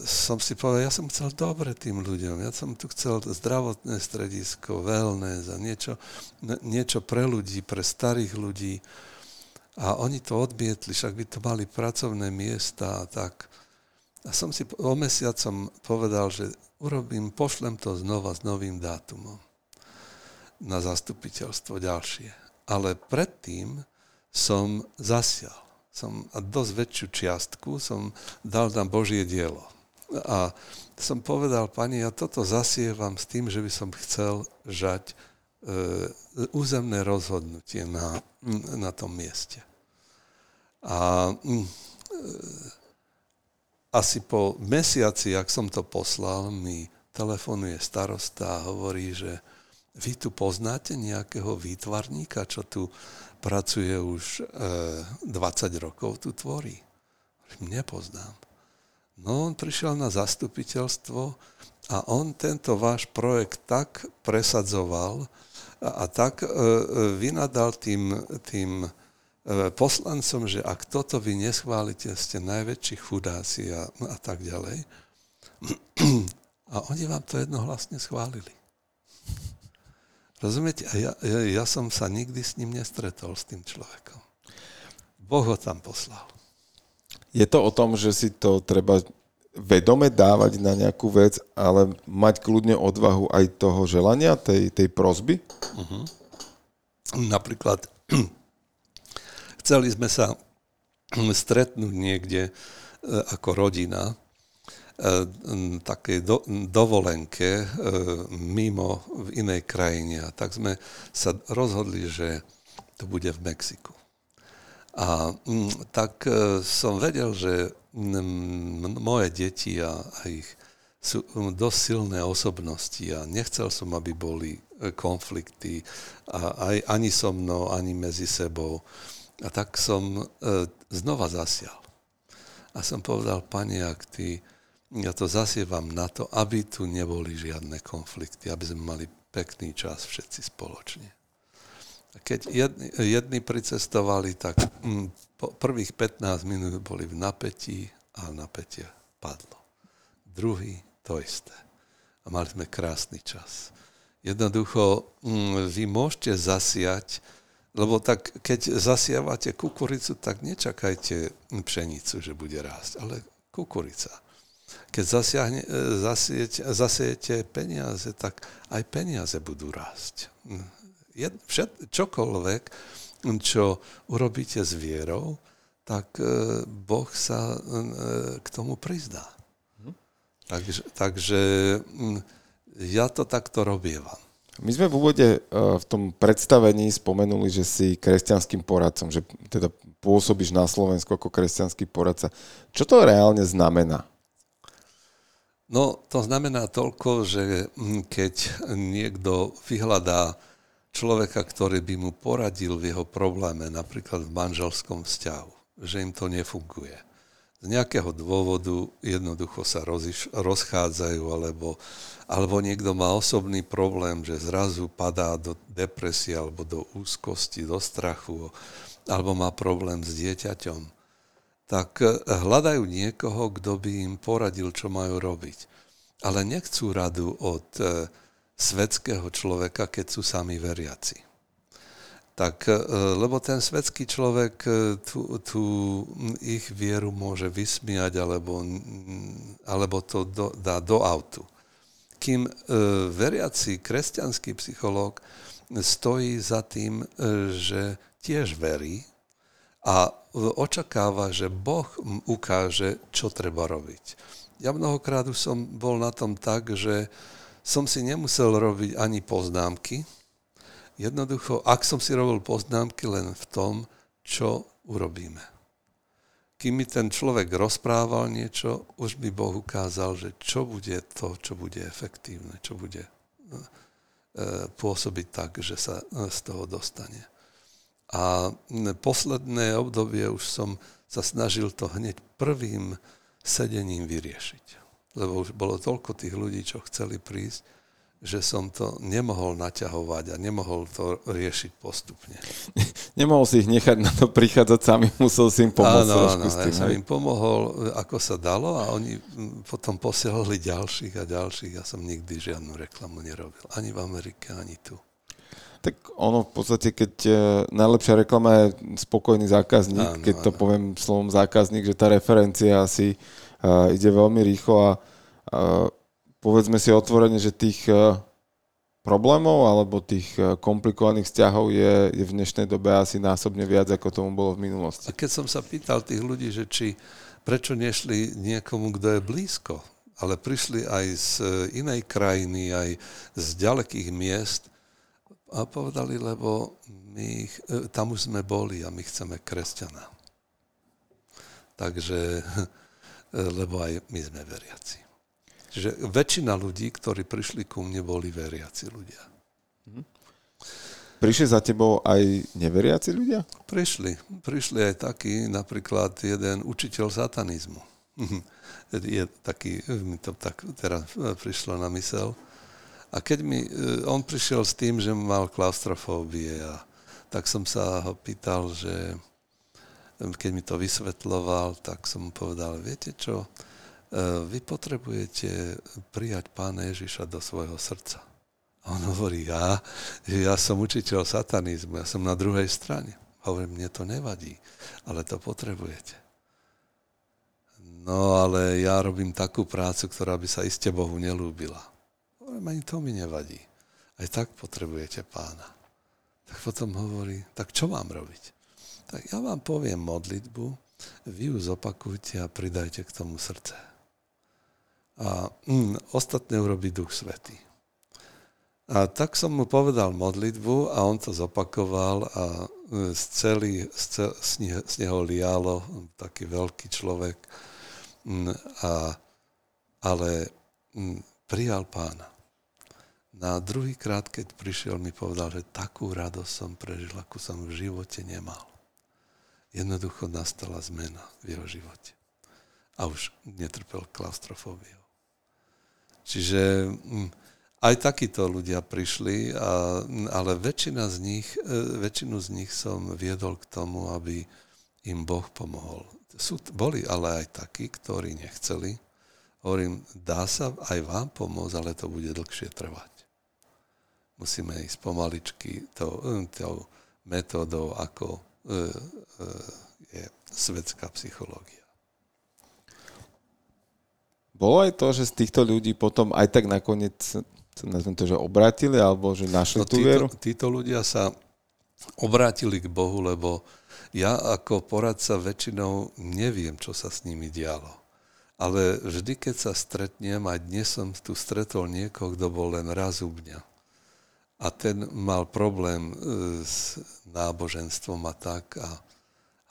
som si povedal, ja som chcel dobre tým ľuďom, ja som tu chcel zdravotné stredisko, wellness a niečo, niečo pre ľudí, pre starých ľudí. A oni to odmietli, však by to mali pracovné miesta a tak. A som si o mesiacom povedal, že urobím, pošlem to znova s novým dátumom na zastupiteľstvo ďalšie. Ale predtým som zasial. Som, a dosť väčšiu čiastku som dal na Božie dielo. A som povedal, pani, ja toto zasievam s tým, že by som chcel žať e, územné rozhodnutie na, na tom mieste. A e, asi po mesiaci, ak som to poslal, mi telefonuje starosta a hovorí, že vy tu poznáte nejakého výtvarníka, čo tu pracuje už e, 20 rokov, tu tvorí. Nepoznám. No on prišiel na zastupiteľstvo a on tento váš projekt tak presadzoval a, a tak e, e vynadal tým, tým poslancom, že ak toto vy neschválite, ste najväčší chudáci a, a tak ďalej. A oni vám to jednohlasne schválili. Rozumiete? A ja, ja, ja som sa nikdy s ním nestretol, s tým človekom. Boh ho tam poslal. Je to o tom, že si to treba vedome dávať na nejakú vec, ale mať kľudne odvahu aj toho želania, tej, tej prozby? Uh-huh. Napríklad Chceli sme sa stretnúť niekde e, ako rodina, e, takej do, dovolenke e, mimo v inej krajine. A tak sme sa rozhodli, že to bude v Mexiku. A tak som vedel, že moje deti a, a ich sú dosť silné osobnosti a nechcel som, aby boli konflikty a aj ani so mnou, ani medzi sebou. A tak som e, znova zasial. A som povedal, pani, ak ty, ja to zasievam na to, aby tu neboli žiadne konflikty, aby sme mali pekný čas všetci spoločne. A keď jedni, jedni pricestovali, tak mm, po prvých 15 minút boli v napätí a napätie padlo. Druhý to isté. A mali sme krásny čas. Jednoducho, mm, vy môžete zasiať lebo tak, keď zasievate kukuricu, tak nečakajte pšenicu, že bude rásť, ale kukurica. Keď zasiahne, zasiete, zasiete peniaze, tak aj peniaze budú rásť. Jed, všet, čokoľvek, čo urobíte s vierou, tak e, Boh sa e, k tomu prizdá. Mhm. Takže, takže ja to takto robievam. My sme v úvode eh, v tom predstavení spomenuli, že si kresťanským poradcom, že teda pôsobíš na Slovensku ako kresťanský poradca. Čo to reálne znamená? No, to znamená toľko, že hm, keď niekto vyhľadá človeka, ktorý by mu poradil v jeho probléme, napríklad v manželskom vzťahu, že im to nefunguje z nejakého dôvodu jednoducho sa roziš, rozchádzajú, alebo, alebo niekto má osobný problém, že zrazu padá do depresie alebo do úzkosti, do strachu, alebo má problém s dieťaťom, tak eh, hľadajú niekoho, kto by im poradil, čo majú robiť. Ale nechcú radu od e, svetského človeka, keď sú sami veriaci tak, e, lebo ten svetský človek e, tú, tú ich vieru môže vysmiať alebo, alebo to do, dá do autu. Kým e, veriaci kresťanský psychológ stojí za tým, že tiež verí a očakáva, že Boh ukáže, čo treba robiť. Ja mnohokrát už som bol na tom tak, že som si nemusel robiť ani poznámky, Jednoducho, ak som si robil poznámky len v tom, čo urobíme. Kým mi ten človek rozprával niečo, už mi Boh ukázal, že čo bude to, čo bude efektívne, čo bude e, pôsobiť tak, že sa e, z toho dostane. A posledné obdobie už som sa snažil to hneď prvým sedením vyriešiť. Lebo už bolo toľko tých ľudí, čo chceli prísť, že som to nemohol naťahovať a nemohol to riešiť postupne. [laughs] Nemohol si ich nechať na to prichádzať sami, musel si im pomôcť. Áno, áno, ja som im pomohol, ako sa dalo a oni potom posielali ďalších a ďalších. Ja som nikdy žiadnu reklamu nerobil. Ani v Amerike, ani tu. Tak ono v podstate, keď e, najlepšia reklama je spokojný zákazník, áno, keď áno. to poviem slovom zákazník, že tá referencia asi uh, ide veľmi rýchlo a uh, povedzme si otvorene, že tých uh, problémov alebo tých komplikovaných vzťahov je, je v dnešnej dobe asi násobne viac, ako tomu bolo v minulosti. A keď som sa pýtal tých ľudí, že či prečo nešli niekomu, kto je blízko, ale prišli aj z inej krajiny, aj z ďalekých miest a povedali, lebo my, tam už sme boli a my chceme kresťana. Takže, [laughs] lebo aj my sme veriaci. Čiže väčšina ľudí, ktorí prišli ku mne, boli veriaci ľudia. Prišli za tebou aj neveriaci ľudia? Prišli. Prišli aj takí, napríklad jeden učiteľ satanizmu. [laughs] Je taký, mi to tak teraz prišlo na mysel. A keď mi, e, on prišiel s tým, že mal klaustrofóbie a tak som sa ho pýtal, že keď mi to vysvetloval, tak som mu povedal, viete čo, E, vy potrebujete prijať pána Ježiša do svojho srdca. A on hovorí, ja, ja som učiteľ satanizmu, ja som na druhej strane. Hovorím, mne to nevadí, ale to potrebujete. No ale ja robím takú prácu, ktorá by sa iste Bohu nelúbila. Hovorím, ani to mi nevadí. Aj tak potrebujete pána. Tak potom hovorí, tak čo mám robiť? Tak ja vám poviem modlitbu, vy ju zopakujte a pridajte k tomu srdce a mm, ostatné urobí Duch Svetý. A tak som mu povedal modlitbu a on to zopakoval a e, z, celý, z, cel, z, neho, z neho lialo taký veľký človek, mm, a, ale mm, prijal pána. Na druhý krát, keď prišiel, mi povedal, že takú radosť som prežil, akú som v živote nemal. Jednoducho nastala zmena v jeho živote. A už netrpel klaustrofóbiou. Čiže mm, aj takíto ľudia prišli, a, ale väčšina z nich, e, väčšinu z nich som viedol k tomu, aby im Boh pomohol. Sú, boli ale aj takí, ktorí nechceli. Hovorím, dá sa aj vám pomôcť, ale to bude dlhšie trvať. Musíme ísť pomaličky tou, e, tou metódou, ako e, e, je svetská psychológia. Bolo aj to, že z týchto ľudí potom aj tak nakoniec nazvem to, že obratili, alebo že našli no, tú títo, vieru? Títo ľudia sa obrátili k Bohu, lebo ja ako poradca väčšinou neviem, čo sa s nimi dialo. Ale vždy, keď sa stretnem, aj dnes som tu stretol niekoho, kto bol len raz u mňa. A ten mal problém e, s náboženstvom a tak a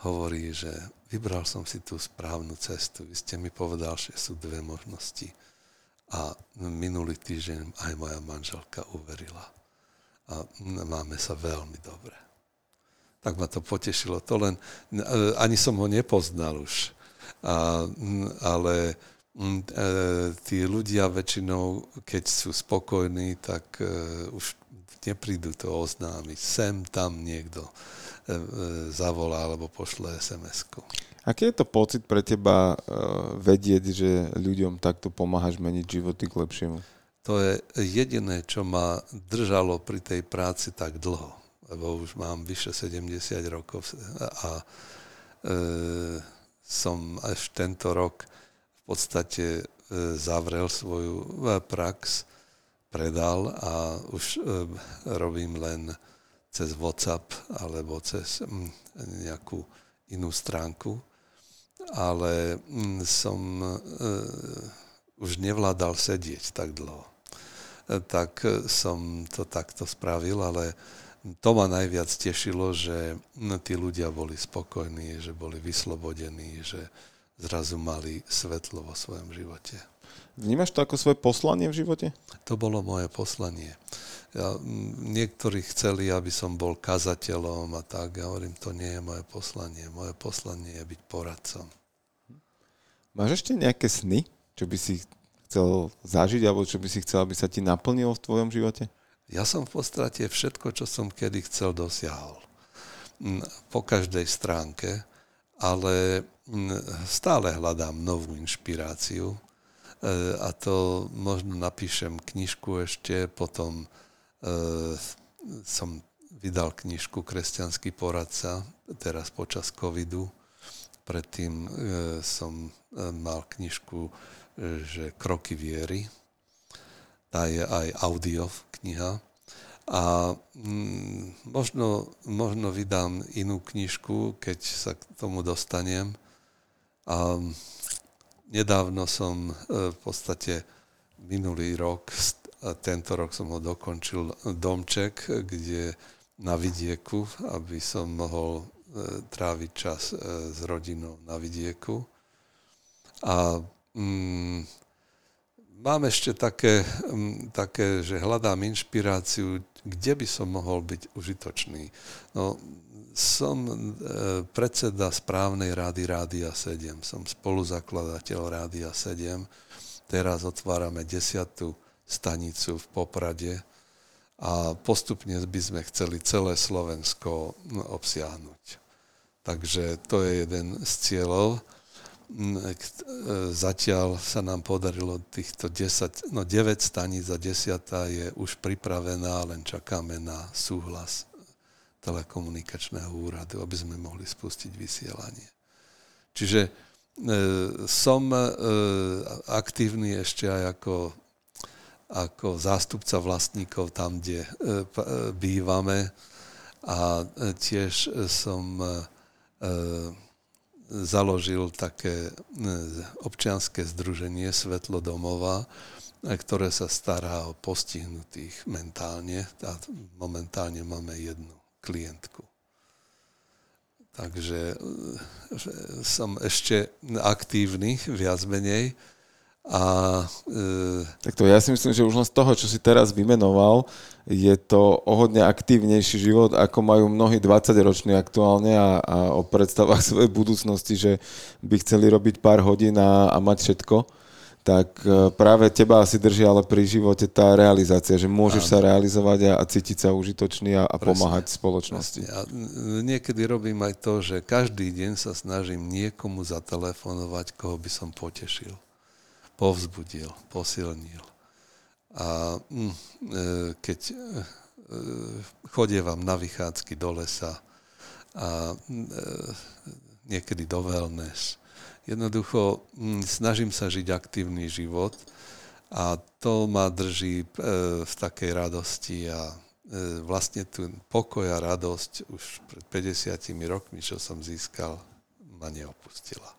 hovorí, že vybral som si tú správnu cestu. Vy ste mi povedal, že sú dve možnosti. A minulý týždeň aj moja manželka uverila. A máme sa veľmi dobre. Tak ma to potešilo. To len, ani som ho nepoznal už. A, ale e, tí ľudia väčšinou, keď sú spokojní, tak e, už neprídu to oznámiť. Sem, tam niekto zavolá alebo pošle SMS-ku. Aký je to pocit pre teba e, vedieť, že ľuďom takto pomáhaš meniť životy k lepšiemu? To je jediné, čo ma držalo pri tej práci tak dlho, lebo už mám vyše 70 rokov a e, som až tento rok v podstate e, zavrel svoju e, prax, predal a už e, robím len cez WhatsApp alebo cez mm, nejakú inú stránku, ale mm, som uh, už nevládal sedieť tak dlho. E, tak som to takto spravil, ale to ma najviac tešilo, že mm, tí ľudia boli spokojní, že boli vyslobodení, že zrazu mali svetlo vo svojom živote. Vnímaš to ako svoje poslanie v živote? To bolo moje poslanie. Ja, niektorí chceli, aby som bol kazateľom a tak. Ja hovorím, to nie je moje poslanie. Moje poslanie je byť poradcom. Máš ešte nejaké sny, čo by si chcel zažiť, alebo čo by si chcel, aby sa ti naplnilo v tvojom živote? Ja som v podstate všetko, čo som kedy chcel, dosiahol. Po každej stránke, ale stále hľadám novú inšpiráciu E, a to možno napíšem knižku ešte, potom som vydal knižku Kresťanský poradca, teraz počas covidu, predtým e, som mal knižku, že Kroky viery. Tá je aj audio kniha. A mm, možno, možno vydám inú knižku, keď sa k tomu dostanem. A nedávno som v podstate minulý rok, tento rok som ho dokončil domček, kde na vidieku, aby som mohol e, tráviť čas e, s rodinou na vidieku. A mm, mám ešte také, mm, také, že hľadám inšpiráciu, kde by som mohol byť užitočný. No, som e, predseda správnej rády Rádia 7, som spoluzakladateľ Rádia 7. Teraz otvárame desiatú stanicu v Poprade a postupne by sme chceli celé Slovensko obsiahnuť. Takže to je jeden z cieľov. Zatiaľ sa nám podarilo týchto 10, no 9 staníc a 10 je už pripravená, len čakáme na súhlas telekomunikačného úradu, aby sme mohli spustiť vysielanie. Čiže e, som e, aktívny ešte aj ako ako zástupca vlastníkov tam, kde e, e, bývame a e, tiež som založil také občianské združenie Svetlo domova, ktoré sa stará o postihnutých mentálne. A momentálne máme jednu klientku. Takže som ešte aktívny, viac menej. A, e... Tak to ja si myslím, že už len z toho, čo si teraz vymenoval, je to o hodne aktívnejší život, ako majú mnohí 20-roční aktuálne a, a o predstavách [laughs] svojej budúcnosti, že by chceli robiť pár hodín a, a mať všetko tak e, práve teba asi drží ale pri živote tá realizácia, že môžeš Áno. sa realizovať a, a cítiť sa užitočný a, a pomáhať spoločnosti. A niekedy robím aj to, že každý deň sa snažím niekomu zatelefonovať, koho by som potešil povzbudil, posilnil. A mm, e, keď e, chodievam na vychádzky do lesa a mm, e, niekedy do wellness, jednoducho mm, snažím sa žiť aktívny život a to ma drží v takej radosti a vlastne tu pokoj a radosť už pred 50 rokmi, čo som získal, ma neopustila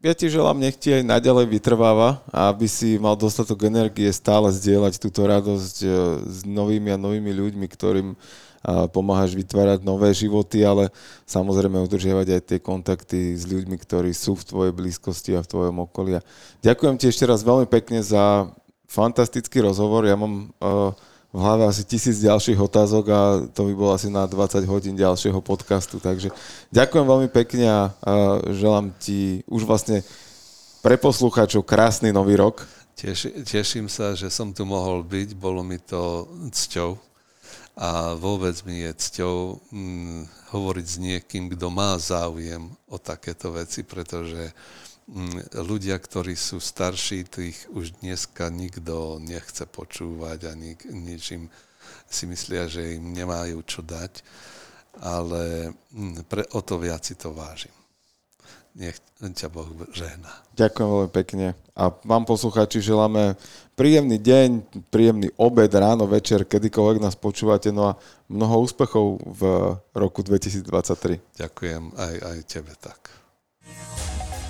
ja ti želám, nech ti aj naďalej vytrváva aby si mal dostatok energie stále zdieľať túto radosť e, s novými a novými ľuďmi, ktorým pomáhaš vytvárať nové životy, ale samozrejme udržiavať aj tie kontakty s ľuďmi, ktorí sú v tvojej blízkosti a v tvojom okolí. Ďakujem ti ešte raz veľmi pekne za fantastický rozhovor. Ja mám uh, v hlave asi tisíc ďalších otázok a to by bolo asi na 20 hodín ďalšieho podcastu. Takže ďakujem veľmi pekne a, želám ti už vlastne pre poslucháčov krásny nový rok. Teši, teším sa, že som tu mohol byť, bolo mi to cťou a vôbec mi je cťou hm, hovoriť s niekým, kto má záujem o takéto veci, pretože Mm, ľudia, ktorí sú starší, tých už dneska nikto nechce počúvať a nik, ničím si myslia, že im nemajú čo dať, ale mm, pre, o to viac si to vážim. Nech ťa Boh žehná. Ďakujem veľmi pekne. A vám poslucháči želáme príjemný deň, príjemný obed, ráno, večer, kedykoľvek nás počúvate. No a mnoho úspechov v roku 2023. Ďakujem aj, aj tebe tak.